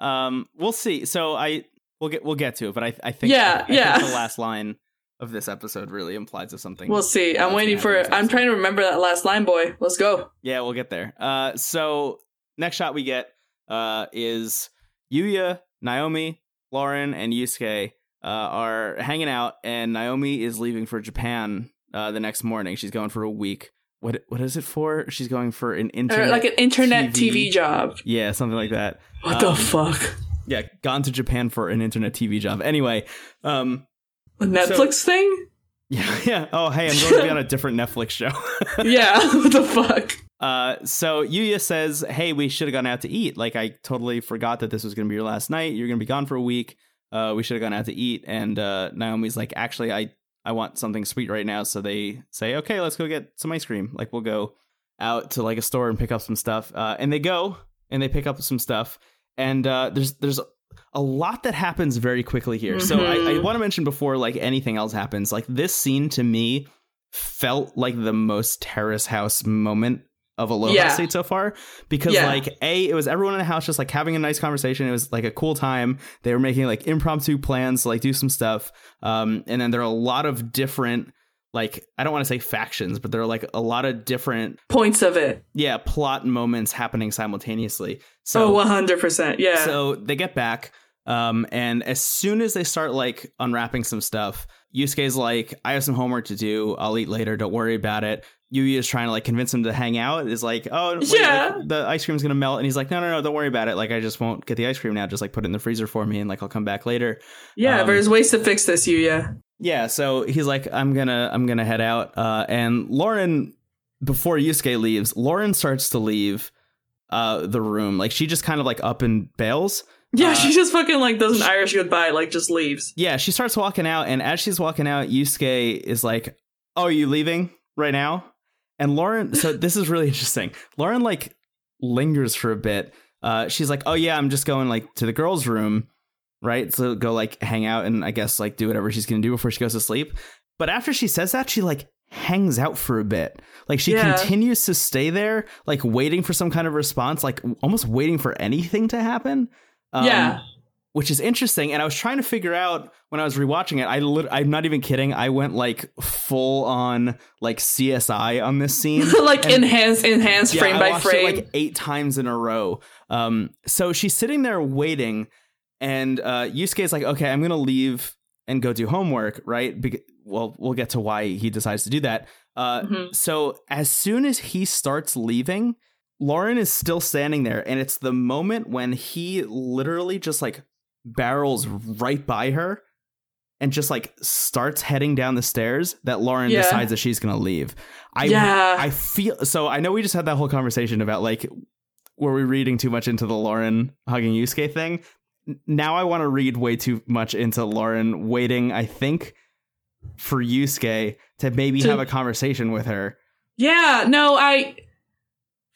Um, we'll see. So I we'll get we'll get to it, but I I think Yeah, I, I yeah. think the last line of this episode really implies of something. We'll see. I'm waiting for. I'm trying to remember that last line, boy. Let's go. Yeah, we'll get there. Uh, so next shot we get uh is Yuya, Naomi, Lauren, and Yusuke uh, are hanging out, and Naomi is leaving for Japan uh, the next morning. She's going for a week. What what is it for? She's going for an Or internet, like an internet TV. TV, job. yeah, something like that. What Um, the fuck? Yeah, gone to Japan for an internet TV job. Anyway, um, A Netflix thing? yeah, yeah. Oh, hey, I'm going to be on a different Netflix show. Yeah. what the fuck? Uh, so Yuya says, "Hey, we should have gone out to eat. Like, I totally forgot that this was going to be your last night. You're going to be gone for a week. Uh, we should have gone out to eat." And uh, Naomi's like, "Actually, I I want something sweet right now." So they say, "Okay, let's go get some ice cream. Like, we'll go out to like a store and pick up some stuff." Uh, and they go and they pick up some stuff. And uh, there's there's a lot that happens very quickly here. So I, I Mhm. want to mention before like anything else happens, like this scene to me felt like the most terrace house moment of Aloha Yeah. State so far because Yeah. like a it was everyone in the house just like having a nice conversation it was like a cool time they were making like impromptu plans to like do some stuff um and then there are a lot of different like I don't want to say factions but there are like a lot of different Points of it. yeah plot moments happening simultaneously so oh, 100%. Yeah. so they get back, um, and as soon as they start like unwrapping some stuff, Yusuke's like, "I have some homework to do. I'll eat later. Don't worry about it." Yuya is trying to like convince him to hang out. Is like, "Oh, wait, Yeah. like, the ice cream's gonna melt," and he's like, "No, no, no, don't worry about it. Like, I just won't get the ice cream now. Just like put it in the freezer for me, and like I'll come back later." yeah, um, there's ways to fix this, Yuya. Yeah, so he's like, I'm gonna I'm gonna head out. Uh, and Lauren, before Yusuke leaves, Lauren starts to leave uh the room. Like she just kind of like up and bails. Yeah, uh, she just fucking like does an Irish goodbye, like just leaves. Yeah, she starts walking out, and as she's walking out, Yusuke is like, "Oh, are you leaving right now?" And Lauren, so this is really interesting. Lauren like lingers for a bit. Uh, she's like, "Oh yeah, I'm just going like to the girls' room, right? So go like hang out and I guess like do whatever she's gonna do before she goes to sleep." But after she says that, she like hangs out for a bit. Like she Yeah. continues to stay there, like waiting for some kind of response, like almost waiting for anything to happen. Um, yeah. which is interesting. And I was trying to figure out when I was rewatching it. I lit- I'm not even kidding. I went like full on like CSI on this scene. like And- enhanced, enhanced Yeah, frame I by frame. it like eight times in a row. Um, so she's sitting there waiting, and uh, Yusuke is like, "Okay, I'm gonna leave and go do homework." Right? Bec- well, we'll get to why he decides to do that. Uh, Mhm. So as soon as he starts leaving, Lauren is still standing there, and it's the moment when he literally just like barrels right by her and just like starts heading down the stairs that Lauren Yeah. decides that she's gonna leave. I Yeah. I feel so I know we just had that whole conversation about like were we reading too much into the Lauren hugging Yusuke thing? Now I want to read way too much into Lauren waiting, I think, for Yusuke to maybe To- have a conversation with her. Yeah, no, I.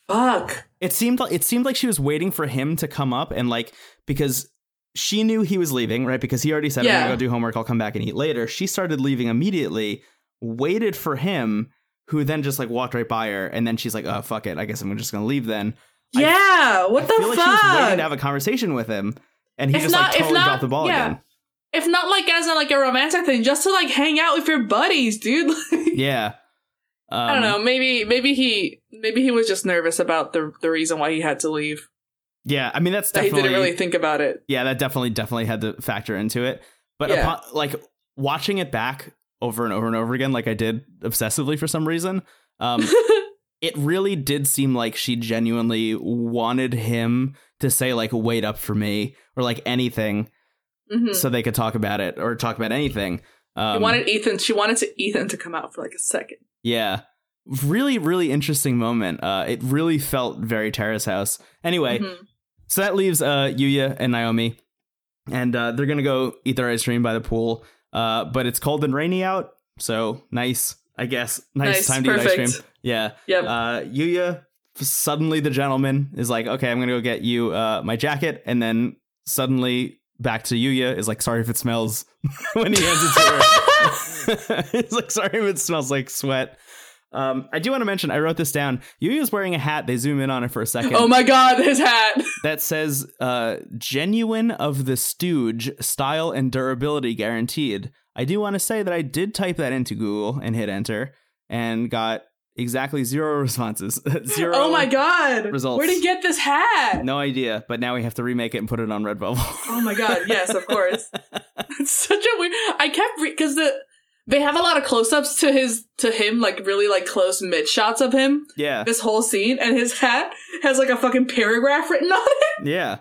Fuck. It seemed like it seemed like she was waiting for him to come up and like because she knew he was leaving, right? Because he already said, "I'm gonna go do homework. I'll come back and eat later." She started leaving immediately, waited for him, who then just like walked right by her, and then she's like, "Oh fuck it, I guess I'm just gonna leave then." I- Yeah, what I the feel like she was waiting fuck? to have a conversation with him, and he If just not- like totally not- dropped the ball yeah. again. if not like as a, like a romantic thing, just to like hang out with your buddies, dude. Yeah, um, I don't know. Maybe maybe he maybe he was just nervous about the the reason why he had to leave. Yeah, I mean that's That he didn't really think about it. yeah, that definitely definitely had to factor into it. But Yeah. upon, like watching it back over and over and over again, like I did obsessively for some reason, um, it really did seem like she genuinely wanted him to say like "wait up for me" or like anything, Mhm. so they could talk about it or talk about anything. Um, She wanted Ethan. She wanted to Ethan to come out for like a second. yeah, really, really interesting moment. Uh, it really felt very Terrace House. Anyway, Mhm. So that leaves uh, Yuya and Naomi, and uh, they're gonna go eat their ice cream by the pool. Uh, but it's cold and rainy out, so nice, I guess. Nice, Nice, time to eat ice cream. Yeah. Yep. Uh, Yuya suddenly the gentleman is like, okay, I'm gonna go get you uh, my jacket, and then suddenly back to Yuya is like, sorry if it smells when he hands it to her. it's like, sorry if it smells like sweat. Um, I do want to mention, I wrote this down. Yuya's wearing a hat. They zoom in on it for a second oh my god, his hat. that says uh, genuine of the stooge style and durability guaranteed i do want to say that i did type that into google and hit enter and got exactly zero responses zero Oh my god. results. Where did he get this hat? no idea but now we have to remake it and put it on redbubble Oh my god, yes, of course. it's such a weird. I kept because the they have a lot of close-ups to his to him, like really like close mid shots of him. yeah This whole scene, and his hat has like a fucking paragraph written on it. yeah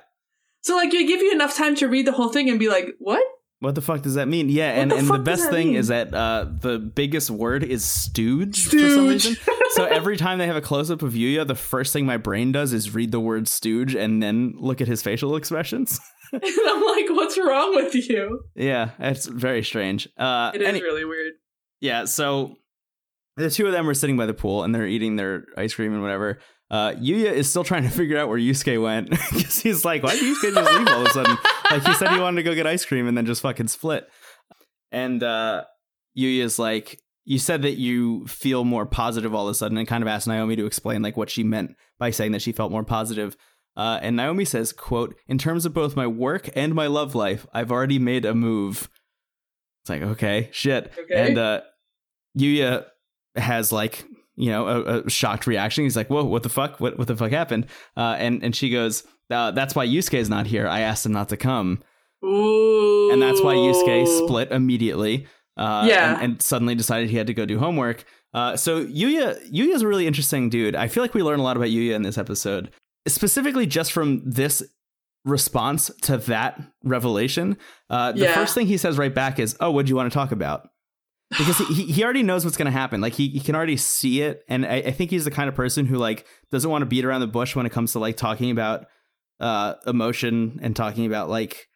So like, it give you enough time to read the whole thing and be like, "What? What the fuck does that mean yeah and, the and the best thing mean? is that uh, the biggest word is stooge, for some reason so every time they have a close-up of yuya the first thing my brain does is read the word stooge and then look at his facial expressions and I'm like, "What's wrong with you?" Yeah, it's very strange. Uh, It is any- really weird. yeah, so the two of them were sitting by the pool and they're eating their ice cream and whatever. Uh, Yuya is still trying to figure out where Yusuke went because he's like, why did Yusuke just leave all of a sudden? Like he said he wanted to go get ice cream and then just fucking split. And uh, Yuya's like, you said that you feel more positive all of a sudden and kind of asked Naomi to explain like what she meant by saying that she felt more positive. Uh, and Naomi says, quote, in terms of both my work and my love life, I've already made a move. It's like, okay, shit. Okay. And uh, Yuya has like, you know, a, a shocked reaction. He's like, whoa, what the fuck? What, what the fuck happened? Uh, and, and she goes, uh, that's why Yusuke is not here. I asked him not to come. Ooh. And that's why Yusuke split immediately. Uh, Yeah. and, and suddenly decided he had to go do homework. Uh, so Yuya, Yuya's a really interesting dude. I feel like we learn a lot about Yuya in this episode, specifically just from this response to that revelation. Uh, the Yeah. first thing he says right back is, "Oh, what do you want to talk about?" Because he, he- already knows what's going to happen. Like he, he can already see it, and I, I think he's the kind of person who like doesn't want to beat around the bush when it comes to like talking about uh, emotion and talking about like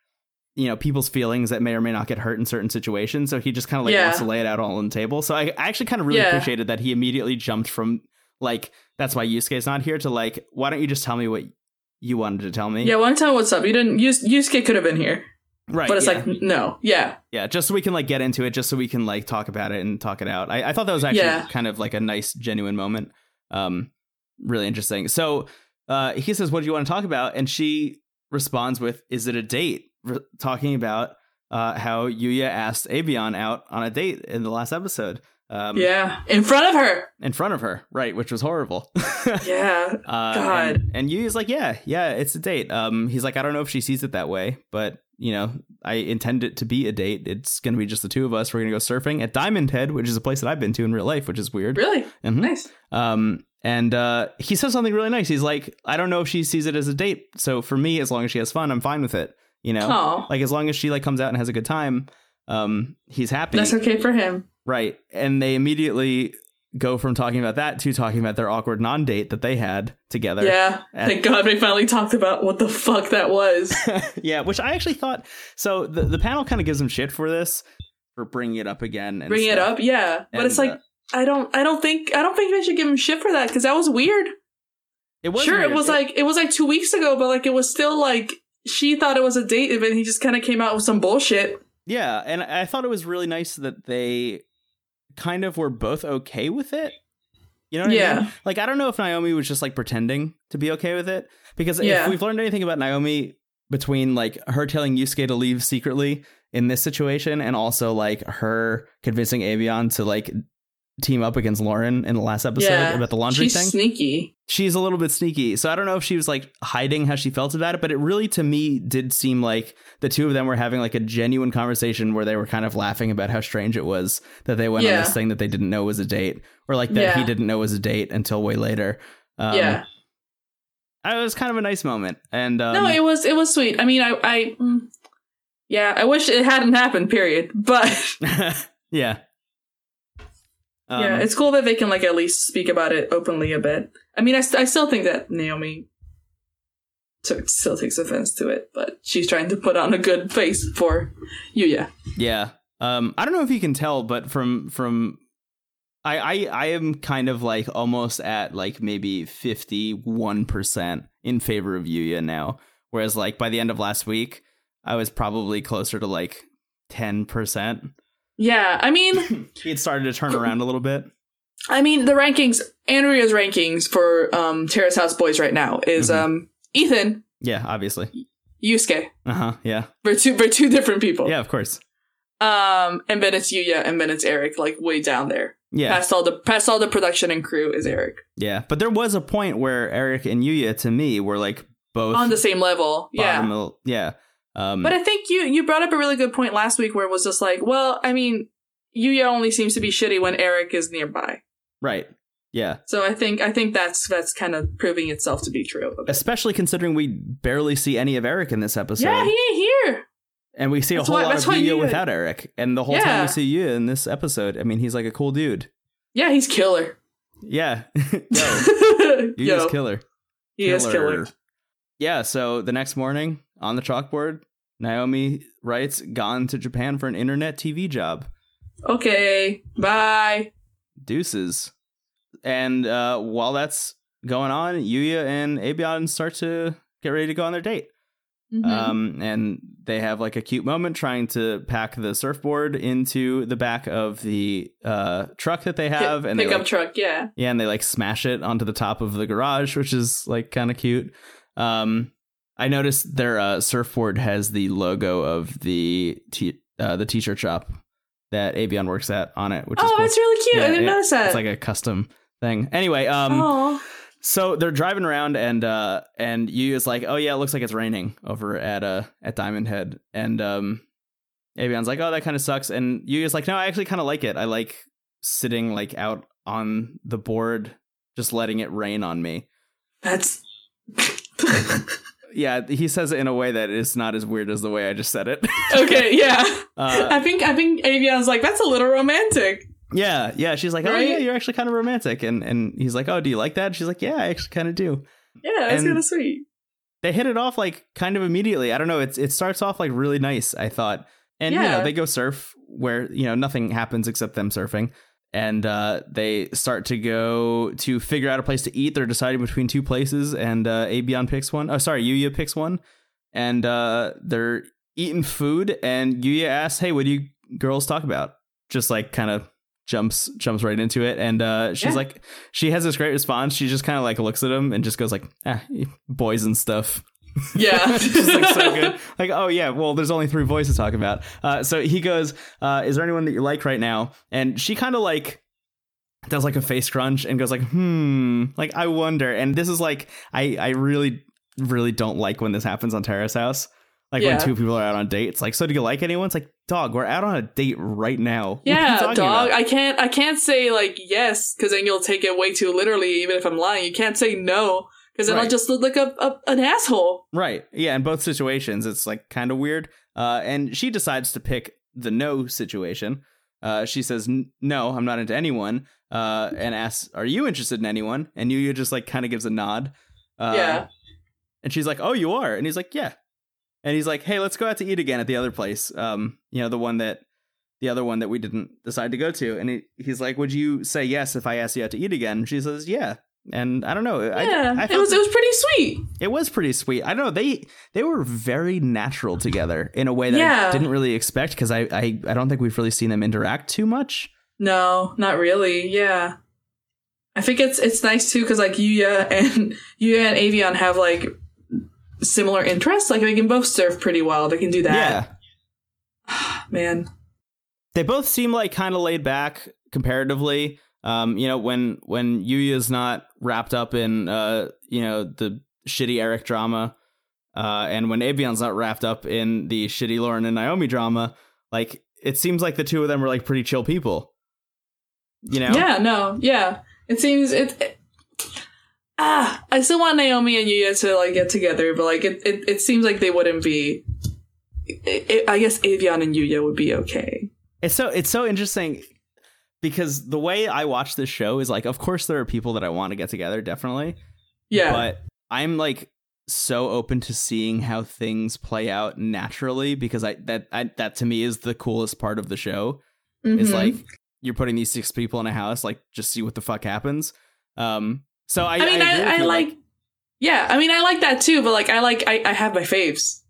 you know people's feelings that may or may not get hurt in certain situations. So he just kind of like Yeah. wants to lay it out all on the table. So I, I actually kind of really Yeah. appreciated that he immediately jumped from like that's why Yusuke's not here to like why don't you just tell me what you wanted to tell me? Yeah, why don't one time what's up? You didn't use Yusuke could have been here. Right. But it's yeah. like no. Yeah. yeah, just so we can like get into it, just so we can like talk about it and talk it out. I, I thought that was actually Yeah. kind of like a nice, genuine moment. Um, really interesting. So uh, he says, "What do you want to talk about?" And she responds with, "Is it a date?" R- talking about uh, how Yuya asked Avion out on a date in the last episode. Um, Yeah. In front of her. in front of her, right, which was horrible. Yeah. Uh, God. And, and Yuya's like, yeah, yeah, it's a date. Um, he's like, I don't know if she sees it that way, but you know, I intend it to be a date. It's gonna be just the two of us. We're gonna go surfing at Diamond Head, which is a place that I've been to in real life, which is weird. Really? Mhm. Nice. Um, And uh, he says something really nice. He's like, I don't know if she sees it as a date. So for me, as long as she has fun, I'm fine with it. You know, Oh, like as long as she like comes out and has a good time, um, he's happy. that's okay for him. Right. And they immediately go from talking about that to talking about their awkward non date that they had together. Yeah. And- Thank God they finally talked about what the fuck that was. yeah, which I actually thought. So the, the panel kind of gives them shit for this, for bringing it up again. And Bring it up, yeah. But it's like uh, I don't, I don't think, I don't think they should give him shit for that because that was weird. it was sure, weird. it was like it was like two weeks ago, but like it was still like she thought it was a date, and then he just kind of came out with some bullshit. Yeah, and I thought it was really nice that they kind of were both okay with it. You know what I Yeah. mean? Like I don't know if Naomi was just like pretending to be okay with it because Yeah. if we've learned anything about Naomi between like her telling Yusuke to leave secretly in this situation and also like her convincing Avion to like team up against Lauren in the last episode yeah, about the laundry she's thing sneaky. she's a little bit sneaky. So I don't know if she was like hiding how she felt about it, but it really to me did seem like the two of them were having like a genuine conversation where they were kind of laughing about how strange it was that they went on Yeah. this thing that they didn't know was a date, or like that Yeah. he didn't know was a date until way later. Um, yeah, it was kind of a nice moment, and um, no, it was it was sweet. I mean, I, I, mm, yeah, I wish it hadn't happened. Period. But yeah, Um, yeah, it's cool that they can like at least speak about it openly a bit. I mean, I, st- I still think that Naomi took, still takes offense to it, but she's trying to put on a good face for Yuya. Yeah. Um, I don't know if you can tell, but from from I I, I am kind of like almost at like maybe fifty one percent in favor of Yuya now. Whereas like by the end of last week, I was probably closer to like ten percent. Yeah, I mean, He had started to turn around a little bit. I mean the rankings. Andrea's rankings for um Terrace House Boys right now is Mhm. um Ethan, Yeah, obviously. Yusuke. Uh huh. Yeah. For two for two different people. Yeah, of course. Um, and then it's Yuya, and then it's Eric, like way down there. Yeah. Past all the past all the production and crew is Eric Yeah. But there was a point where Eric and Yuya to me were like both on the same level. Yeah. bottom yeah. Um But I think you you brought up a really good point last week where it was just like, well, I mean, Yuya only seems to be shitty when Eric is nearby. right. Yeah. So I think I think that's that's kind of proving itself to be true. especially considering we barely see any of Eric in this episode. Yeah, he ain't here. and we see That's a whole why- lot of Yuya you- without Eric. And the whole time we see Yuya in this episode, I mean, he's like a cool dude. Yeah, he's killer. Yeah. Yo, Yo, killer. he is killer. Yeah, so the next morning on the chalkboard, Naomi writes, gone to Japan for an internet TV job. Okay, bye. Deuces. And uh, while that's going on, Yuya and Abion start to get ready to go on their date. Mhm. Um, and they have like a cute moment trying to pack the surfboard into the back of the uh, truck that they have, Pick- and pickup like, truck. Yeah. yeah, and they like smash it onto the top of the garage, which is like kind of cute. Um, I noticed their uh, surfboard has the logo of the t- uh, the t-shirt shop that Avion works at on it, which is Oh, cool. that's really cute. I didn't yeah, notice that. It's like a custom thing. Anyway, um, oh, so they're driving around and uh and Yu is like, "Oh yeah, it looks like it's raining over at uh at Diamond Head." And um Avion's like, "Oh, that kind of sucks." And Yu is like, "No, I actually kind of like it. I like sitting like out on the board just letting it rain on me." that's. Yeah, he says it in a way that is not as weird as the way I just said it. okay, yeah. uh, I think I think Avion's like that's a little romantic. yeah, yeah, she's like, "Oh Right? yeah, you're actually kind of romantic." And and he's like, "Oh, do you like that?" She's like, "Yeah, I actually kind of do." Yeah, that's kind of sweet. they hit it off like kind of immediately. I don't know. It's it starts off like really nice. I thought, and you know they go surf where you know nothing happens except them surfing, and uh, they start to go to figure out a place to eat. They're deciding between two places, and uh, Abion picks one. Oh, sorry, Yuya picks one, and uh, they're eating food. And Yuya asks, "Hey, what do you girls talk about?" Just like kind of jumps jumps right into it and uh she's Yeah. like she has this great response she just kind of like looks at him and just goes like ah boys and stuff Yeah, just like so good. Like, oh yeah, well, there's only three voices to talk about. Uh, so he goes, uh, "Is there anyone that you like right now?" And she kind of like does like a face crunch and goes like, "Hmm, like I wonder." And this is like, I I really really don't like when this happens on Terrace House. Like Yeah. when two people are out on dates. Like, so do you like anyone? It's like, dog, we're out on a date right now. What are you Yeah, dog. about? I can't. I can't say like yes because then you'll take it way too literally. Even if I'm lying, you can't say no because then I'll Right. just look like a, a an asshole. Right. Yeah. In both situations, it's like kind of weird. Uh, and she decides to pick the no situation. Uh, she says, "No, I'm not into anyone." Uh, and asks, "Are you interested in anyone?" And Yuya just like kind of gives a nod. Uh, yeah. And she's like, "Oh, you are?" And he's like, "Yeah." And he's like, "Hey, let's go out to eat again at the other place. Um, you know, the one that, the other one that we didn't decide to go to." And he, he's like, "Would you say yes if I asked you out to eat again?" And she says, "Yeah." And I don't know. Yeah. I it felt was. It was pretty sweet. it was pretty sweet. I don't know they they were very natural together in a way that Yeah. I didn't really expect because I, I I don't think we've really seen them interact too much. No, not really. Yeah. I think it's it's nice too because like Yuya and Yuya and Avion have like similar interests. Like they can both surf pretty well. They can do that. Yeah, Man. they both seem like kind of laid back comparatively. Um, you know when when Yuya's not wrapped up in uh you know the shitty Eric drama, uh, and when Avion's not wrapped up in the shitty Lauren and Naomi drama, like it seems like the two of them are like pretty chill people. You know? Yeah, no, yeah. It seems it, it- ah, I still want Naomi and Yuya to like get together, but like it, it, it seems like they wouldn't be. It, it- I guess Avion and Yuya would be okay. It's so it's so interesting because the way I watch this show is like, of course, there are people that I want to get together, definitely, Yeah, but I'm like so open to seeing how things play out naturally because I that I, that to me is the coolest part of the show is Mhm. like you're putting these six people in a house, like just see what the fuck happens. Um, so I, I mean, I, I, you, like, yeah, I mean, I like that too, but like, I like, I, I have my faves.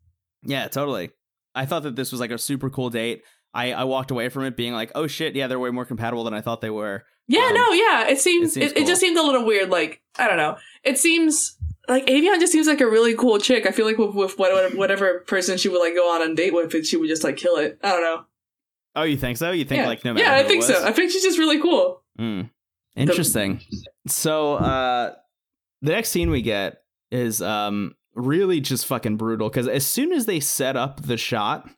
Yeah, totally. I thought that this was like a super cool date. I, I walked away from it being like, oh shit, yeah, they're way more compatible than I thought they were. Yeah, Um, no, yeah, it seems, it it, seems it, cool. just seemed a little weird. Like, I don't know, it seems like Avion just seems like a really cool chick. I feel like with, with whatever, whatever person she would like go on a date with, it, she would just like kill it. I don't know. Oh, you think so? You think yeah, like no matter yeah, I think so. I think she's just really cool. Mm. Interesting. So uh the next scene we get is um really just fucking brutal because as soon as they set up the shot,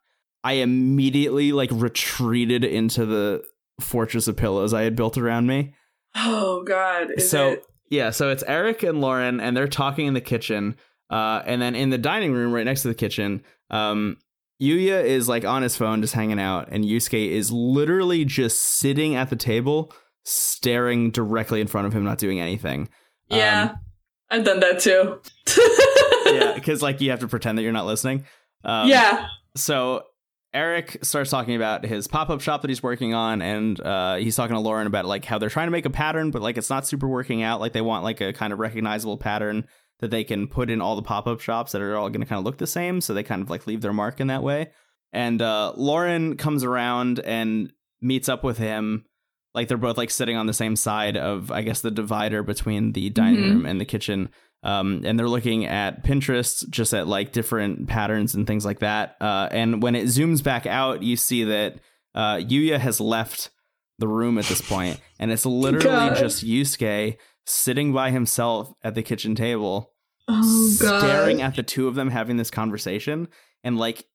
I immediately like retreated into the fortress of pillows I had built around me. Oh God, is so it? yeah, so it's Eric and Lauren and they're talking in the kitchen. Uh and then in the dining room right next to the kitchen, um Yuya is like on his phone just hanging out and Yusuke is literally just sitting at the table staring directly in front of him not doing anything. Yeah, Um, I've done that too. yeah, cuz like you have to pretend that you're not listening. Um, yeah, So Eric starts talking about his pop-up shop that he's working on and uh, he's talking to Lauren about like how they're trying to make a pattern but like it's not super working out like they want like a kind of recognizable pattern that they can put in all the pop-up shops that are all going to kind of look the same so they kind of like leave their mark in that way. And uh, Lauren comes around and meets up with him like they're both like sitting on the same side of I guess the divider between the dining Mhm. room and the kitchen um, and they're looking at Pinterest, just at like different patterns and things like that. Uh, and when it zooms back out, you see that uh, Yuya has left the room at this point, and it's literally God. just Yusuke sitting by himself at the kitchen table, oh staring at the two of them having this conversation, and like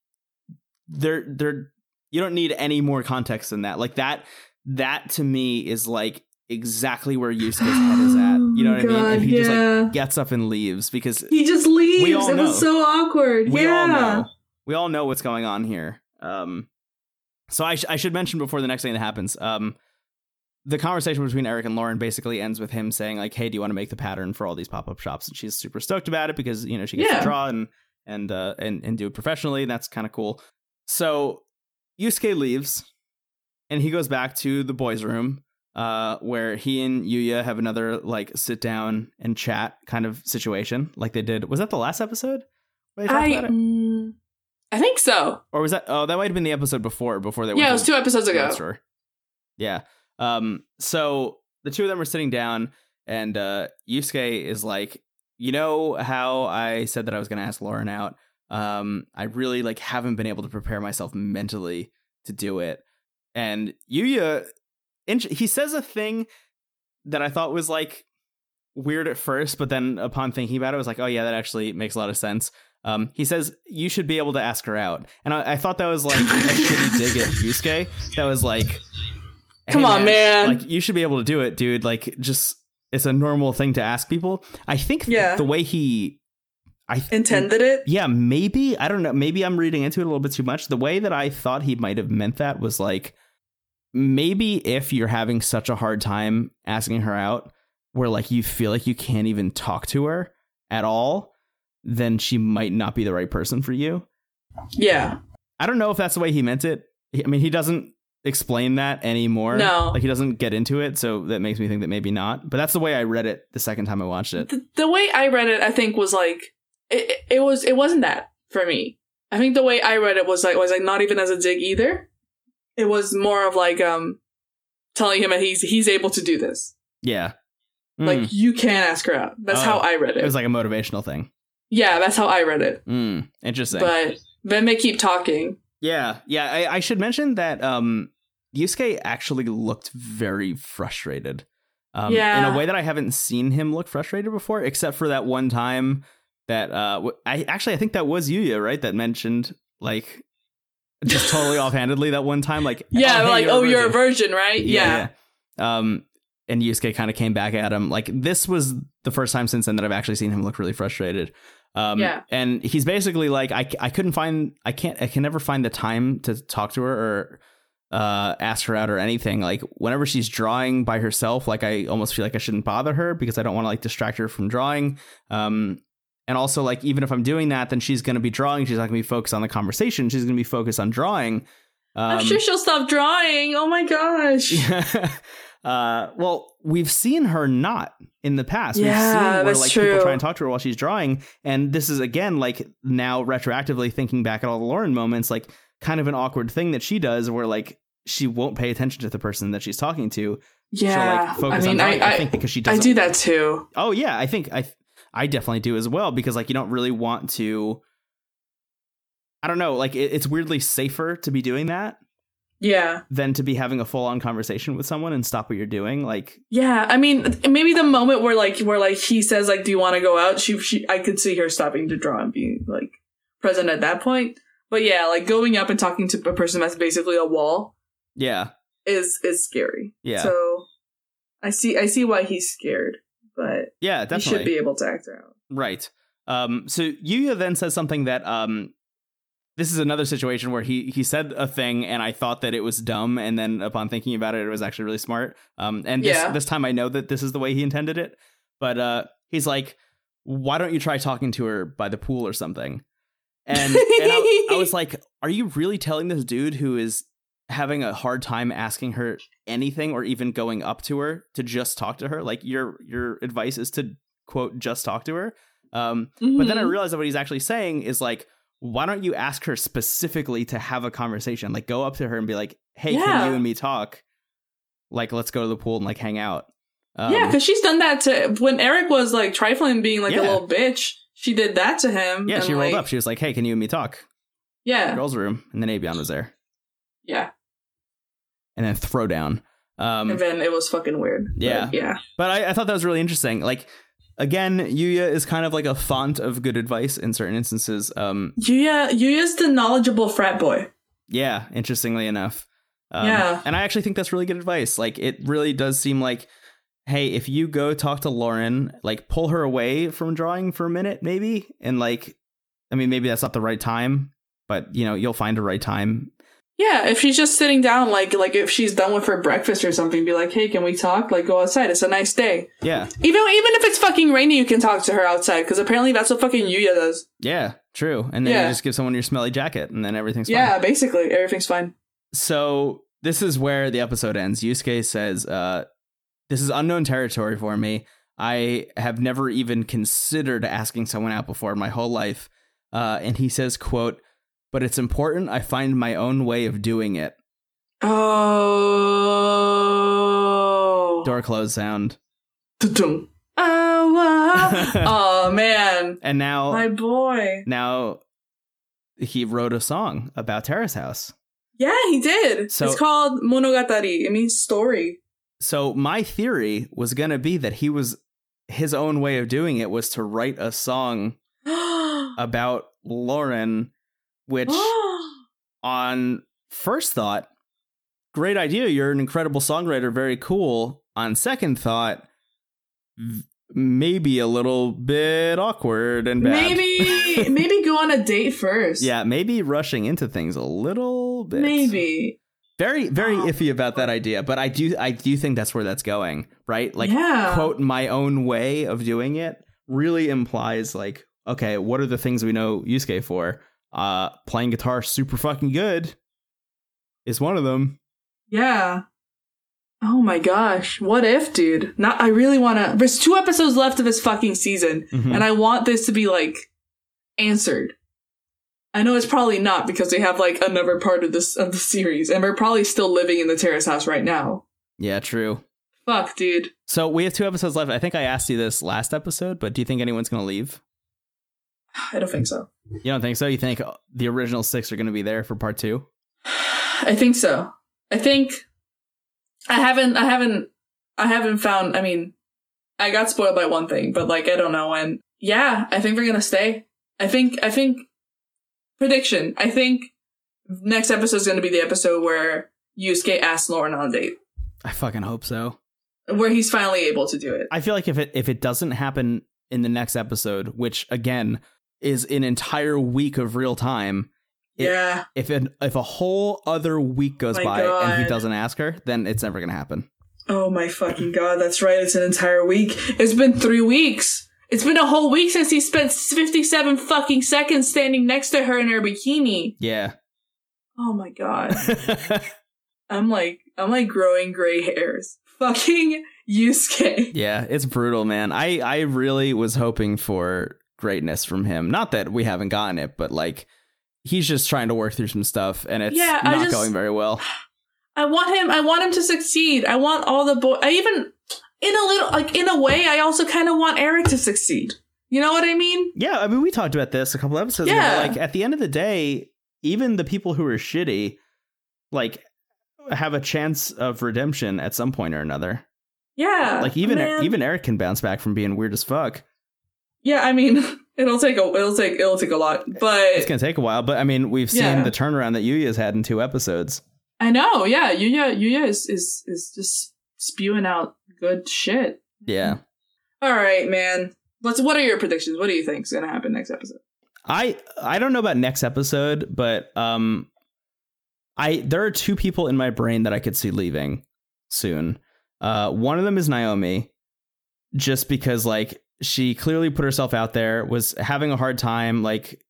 they're they're you don't need any more context than that. Like that that to me is like exactly where Yusuke's head is at. You know what I mean? And he just like gets up and leaves because he just leaves. We all it know. was so awkward. we yeah. all know we all know what's going on here. Um, so I, sh- I should mention before the next thing that happens. Um, the conversation between Eric and Lauren basically ends with him saying like, "Hey, do you want to make the pattern for all these pop up shops?" And she's super stoked about it because you know she gets Yeah. to draw and and uh, and and do it professionally. And that's kind of cool. So Yusuke leaves, and he goes back to the boys' room, uh, where he and Yuya have another like sit down and chat kind of situation, like they did. Was that the last episode? I, mm, I think so. Or was that? Oh, that might have been the episode before. Before they went Yeah, it was two episodes ago. store. Yeah. Um. So the two of them are sitting down, and uh, Yusuke is like, you know how I said that I was going to ask Lauren out. Um, I really like haven't been able to prepare myself mentally to do it. And Yuya, he says a thing that I thought was like weird at first, but then upon thinking about it, I was like, oh yeah, that actually makes a lot of sense. Um, he says you should be able to ask her out, and I, I thought that was like a shitty dig at Yusuke. That was like, hey, Come on, man. like you should be able to do it, dude. Like just it's a normal thing to ask people. I think Yeah. the way he, I th- Intended it? yeah, maybe I don't know. Maybe I'm reading into it a little bit too much. The way that I thought he might have meant that was like maybe if you're having such a hard time asking her out, where like you feel like you can't even talk to her at all, then she might not be the right person for you. Yeah. I don't know if that's the way he meant it. I mean, he doesn't explain that anymore. No. like he doesn't get into it, so that makes me think that maybe not. But that's the way I read it the second time I watched it. The, the way I read it, I think was like it, it- it was it wasn't that for me. I think the way I read it was like was like not even as a dig either. It was more of like um telling him that he's he's able to do this. Yeah, Like Mm. you can ask her out. That's Oh. how I read it. it was like a motivational thing. yeah, that's how I read it. Mm, interesting. But then they keep talking. Yeah, yeah. I, I should mention that um, Yusuke actually looked very frustrated. Um, yeah. in a way that I haven't seen him look frustrated before, except for that one time that uh, I actually I think that was Yuya, right? That mentioned like just totally offhandedly that one time, like Yeah, hey, like you're a oh, you're a virgin." virgin, right? Yeah. yeah. Um, and Yusuke kind of came back at him. Like this was the first time since then that I've actually seen him look really frustrated. Um, Yeah. And he's basically like, I, I couldn't find, I can't, I can never find the time to talk to her or uh, ask her out or anything. Like whenever she's drawing by herself, like I almost feel like I shouldn't bother her because I don't want to like distract her from drawing. Um, and also like even if I'm doing that, then she's going to be drawing. She's not going to be focused on the conversation. She's going to be focused on drawing. Um, I'm sure she'll stop drawing. Oh my gosh. uh, well, we've seen her not in the past. we've Yeah, seen where that's like true. people try and talk to her while she's drawing, and this is again like now retroactively thinking back at all the Lauren moments, like kind of an awkward thing that she does, where like she won't pay attention to the person that she's talking to. She'll Yeah. like focus I mean, on. I, I, I, think because she doesn't. do that too. Oh yeah, I think I I definitely do as well because like you don't really want to. I don't know, like it, it's weirdly safer to be doing that Yeah. than to be having a full on conversation with someone and stop what you're doing. Like, Yeah, I mean, maybe the moment where like where like he says like, "Do you want to go out?" She, she, I could see her stopping to draw and being like present at that point. But yeah, like going up and talking to a person that's basically a wall yeah, is is scary. Yeah. So I see, I see why he's scared, but yeah, he definitely. should be able to act her out. Right. Um, so Yuya then says something that um, this is another situation where he he said a thing and I thought that it was dumb, and then upon thinking about it, it was actually really smart. Um, and this Yeah. this time I know that this is the way he intended it. But uh, he's like, "Why don't you try talking to her by the pool or something?" And and I, I was like, "Are you really telling this dude who is having a hard time asking her anything or even going up to her to just talk to her? Like your your advice is to quote just talk to her." Um, but then I Mhm. realized that what he's actually saying is like, why don't you ask her specifically to have a conversation? Like, go up to her and be like, "Hey, Yeah. can you and me talk? Like, let's go to the pool and like hang out." Um, yeah, because she's done that to when Eric was like trifling, being like Yeah. a little bitch. She did that to him. yeah, she rolled like, up. She was like, "Hey, can you and me talk?" Yeah, Girls' room, and then Avion was there, yeah, and then throw down. Um, and then it was fucking weird. But, Yeah. yeah. But I, I thought that was really interesting. Like, again, Yuya is kind of like a font of good advice in certain instances. Um, Yuya, Yuya's the knowledgeable frat boy. yeah, interestingly enough. Um, Yeah. And I actually think that's really good advice. Like, it really does seem like, hey, if you go talk to Lauren, like, pull her away from drawing for a minute, maybe. And, like, I mean, maybe that's not the right time, but, you know, you'll find a right time. Yeah, if she's just sitting down, like like if she's done with her breakfast or something, be like, "Hey, can we talk? Like, go outside. It's a nice day." Yeah. Even even if it's fucking rainy, you can talk to her outside because apparently that's what fucking Yuya does. Yeah. True. And then Yeah. you just give someone your smelly jacket, and then everything's fine. Yeah, basically everything's fine. So this is where the episode ends. Yusuke says, uh, "This is unknown territory for me. I have never even considered asking someone out before in my whole life." Uh, and he says, "quote But it's important. I find my own way of doing it." Oh. Door close sound. Dun-dun. Oh, wow. oh man, And now, my boy. now he wrote a song about Terrace House. Yeah, he did. So- it's called Monogatari. It means story. So my theory was gonna be that he was his own way of doing it was to write a song about Lauren, which on first thought, great idea. You're an incredible songwriter, very cool. On second thought, maybe a little bit awkward and bad. maybe maybe go on a date first. Yeah, maybe rushing into things a little bit. Maybe. Very, very Oh. iffy about that idea, but I do, I do think that's where that's going, right? Like, Yeah. quote, my own way of doing it really implies like, okay, what are the things we know Yusuke for? Uh, playing guitar super fucking good is one of them. Yeah. Oh my gosh. What if, dude? Not I really wanna there's two episodes left of this fucking season, Mhm. and I want this to be like answered. I know it's probably not because they have like another part of this of the series, and we're probably still living in the terrace house right now. Yeah, true. Fuck, dude. So we have two episodes left. I think I asked you this last episode, but do you think anyone's going to leave? I don't think so. You don't think so? You think uh, the original six are going to be there for part two? I think so. I think I haven't I haven't I haven't found I mean I got spoiled by one thing, but like I don't know when. Yeah, I think they're gonna stay. I think I think prediction. I think next episode is gonna be the episode where Yusuke asks Lauren on a date. I fucking hope so. Where he's finally able to do it. I feel like if it if it doesn't happen in the next episode, which again is an entire week of real time, it- yeah. if an if a whole other week goes My by and he doesn't ask her, then it's never gonna happen. Oh my fucking god, that's right, it's an entire week. It's been three weeks. It's been a whole week since he spent 57 fucking seconds standing next to her in her bikini. Yeah. Oh my god. I'm like, I'm like growing gray hairs. Fucking Yusuke. yeah, it's brutal, man. I I really was hoping for greatness from him. Not that we haven't gotten it, but like he's just trying to work through some stuff and it's Yeah, not just- going very well. I want him, I want him to succeed. I want all the boy, I even, in a little, like, in a way, I also kind of want Eric to succeed. You know what I mean? Yeah, I mean, we talked about this a couple episodes Yeah. ago. Like, at the end of the day, even the people who are shitty, like, have a chance of redemption at some point or another. Yeah. Like, even man. even Eric can bounce back from being weird as fuck. Yeah, I mean, it'll take a, it'll take, it'll take a lot, but It's gonna take a while, but I mean, we've seen Yeah. the turnaround that Yuya's had in two episodes. I know, yeah, Yuya, Yuya is, is, is just spewing out good shit. Yeah, All right, man. What's, what are your predictions? What do you think is going to happen next episode? I I don't know about next episode, but um, I there are two people in my brain that I could see leaving soon. Uh, one of them is Naomi, just because like she clearly put herself out there, was having a hard time like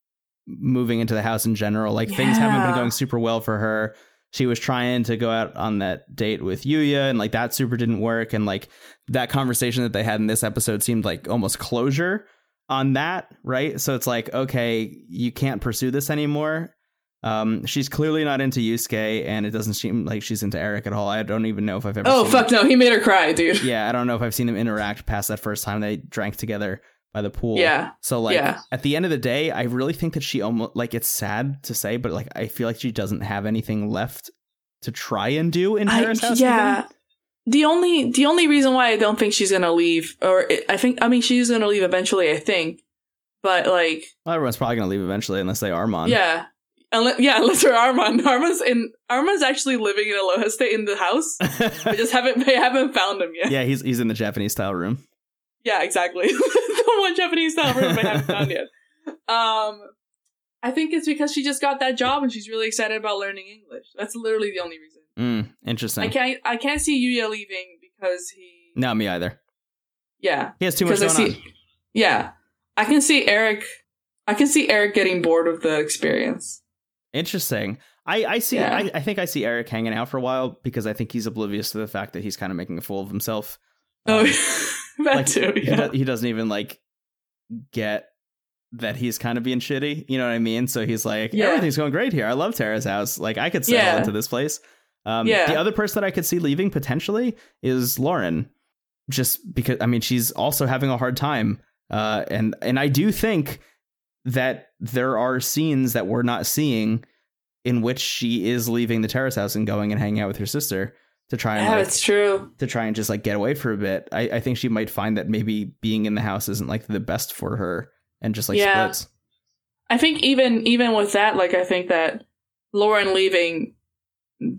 moving into the house in general. Like things haven't been going super well for her. She was trying to go out on that date with Yuya, and like that super didn't work. And like that conversation that they had in this episode seemed like almost closure on that, right? So it's like, okay, you can't pursue this anymore. Um, she's clearly not into Yusuke, and it doesn't seem like she's into Eric at all. I don't even know if I've ever. Oh, fuck no. He made her cry, dude. Yeah, I don't know if I've seen them interact past that first time they drank together by the pool. Yeah. So like Yeah. at the end of the day, I really think that she almost like it's sad to say, but like I feel like she doesn't have anything left to try and do in I, Terrace House. yeah. even. The only the only reason why I don't think she's gonna leave, or I think I mean she's gonna leave eventually. I think, but like Well, everyone's probably gonna leave eventually unless they are Mon. yeah, unless yeah, unless her Armand Armand's in Armand's actually living in Aloha State in the house. I just haven't they haven't found him yet. yeah, he's he's in the Japanese style room. Yeah, exactly. the one Japanese style room I haven't found yet. Um, I think it's because she just got that job and she's really excited about learning English. That's literally the only reason. Mm, interesting. I can't I can't see Yuya leaving because he No, me either. yeah He has too much going see on. yeah I can see Eric I can see Eric getting bored of the experience. Interesting. I, I see. Yeah. I, I think I see Eric hanging out for a while because I think he's oblivious to the fact that he's kind of making a fool of himself. Oh, Um, that like, too. he, Yeah. do- he doesn't even like get that he's kind of being shitty. You know what I mean? So he's like, Yeah. everything's going great here. I love Terrace House. Like I could settle Yeah. into this place. Um, Yeah. The other person that I could see leaving potentially is Lauren, just because I mean she's also having a hard time. Uh, and and I do think that there are scenes that we're not seeing in which she is leaving the terrace house and going and hanging out with her sister to try and Yeah, like, it's true. to try and just like get away for a bit. I, I think she might find that maybe being in the house isn't like the best for her and just like Yeah. splits. I think even even with that, like I think that Lauren leaving,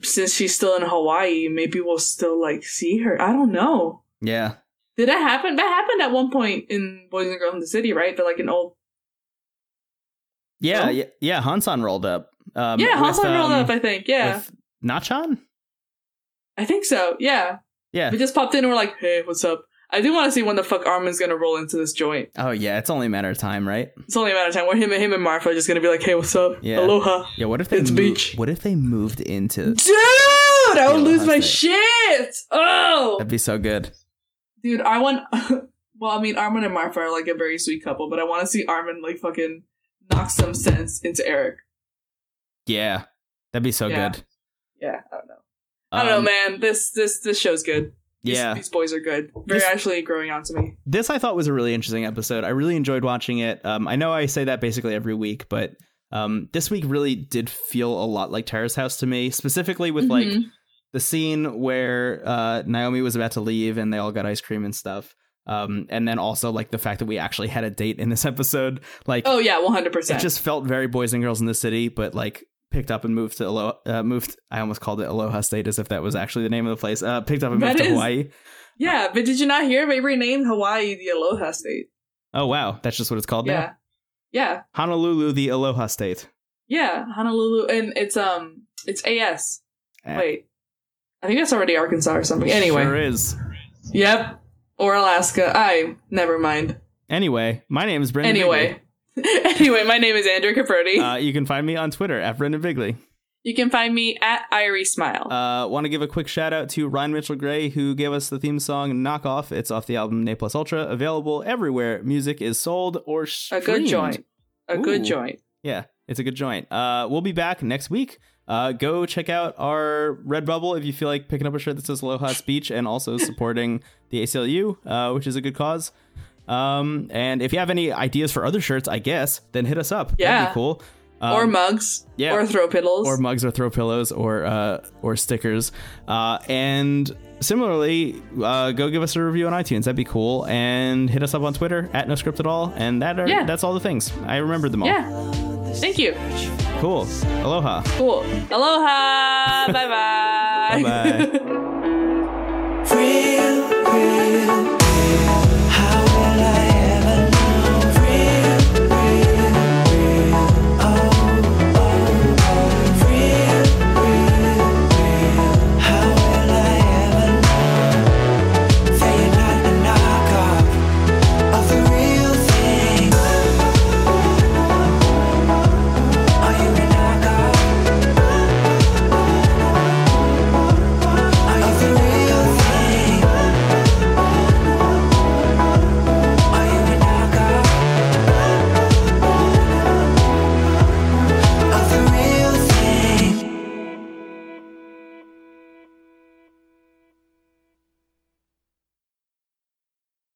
since she's still in Hawaii, maybe we'll still like see her. I don't know. Yeah. Did that happen? That happened at one point in Boys and Girls in the City, right? They're like an old. Yeah, yeah, yeah. Hansan rolled up. Um, yeah, with, Hansan rolled um, up. I think. Yeah, Nachan? I think so. Yeah, Yeah. we just popped in and we're like, "Hey, what's up?" I do want to see when the fuck Armin's gonna roll into this joint. Oh yeah, it's only a matter of time, right? It's only a matter of time. Where him and him and Marfa are just gonna be like, "Hey, what's up? Yeah. Aloha." Yeah. What if they It's mo- beach. What if they moved into? Dude, I would lose my shit. Oh, That'd be so good. dude, I want. well, I mean, Armin and Martha are like a very sweet couple, but I want to see Armin like fucking knock some sense into Eric. Yeah, that'd be so Yeah. good. Yeah, I don't know. I don't know, Um, man. This this this show's good. These, Yeah. these boys are good. They're This- actually growing on to me. this I thought was a really interesting episode. I really enjoyed watching it. Um, I know I say that basically every week, but um, this week really did feel a lot like Terrace House to me, specifically with like Mhm. the scene where uh, Naomi was about to leave and they all got ice cream and stuff. Um, and then also like the fact that we actually had a date in this episode, like oh yeah, one hundred percent. it just felt very boys and girls in the city, but like picked up and moved to Aloha. Uh, moved. I almost called it Aloha State as if that was actually the name of the place. Uh, picked up and That moved to Hawaii. Yeah, but did you not hear they renamed Hawaii the Aloha State? Oh wow, that's just what it's called Yeah, now. yeah, Honolulu, the Aloha State. yeah. Honolulu, and it's um, it's AS. Eh, Wait, I think that's already Arkansas or something. Anyway, sure is. yep, or Alaska. I never mind. Anyway, my name is Brendan. Anyway, anyway, my name is Andrea Caprodi. Uh, you can find me on Twitter at Brendan Bigley. you can find me at Irie Smile. Uh, Want to give a quick shout out to Ryan Mitchell Gray, who gave us the theme song "Knock Off." It's off the album "Ne Plus Ultra," available everywhere music is sold or a good joint. A good joint. Yeah, it's a good joint. Uh, we'll be back next week. Uh, go check out our Redbubble if you feel like picking up a shirt that says Aloha Speech and also supporting the ACLU, uh, which is a good cause. Um, and if you have any ideas for other shirts, I guess, then hit us up. That'd Yeah. be cool. Um, or mugs. yeah. Or throw pillows. or mugs or throw pillows or uh, or stickers. Uh, and similarly, uh, go give us a review on iTunes. That'd be cool. And hit us up on Twitter at no script at all. And that are, Yeah. that's all the things. I remembered them all. yeah. Thank you. Cool. Aloha. Cool. Aloha. bye bye. Bye-bye.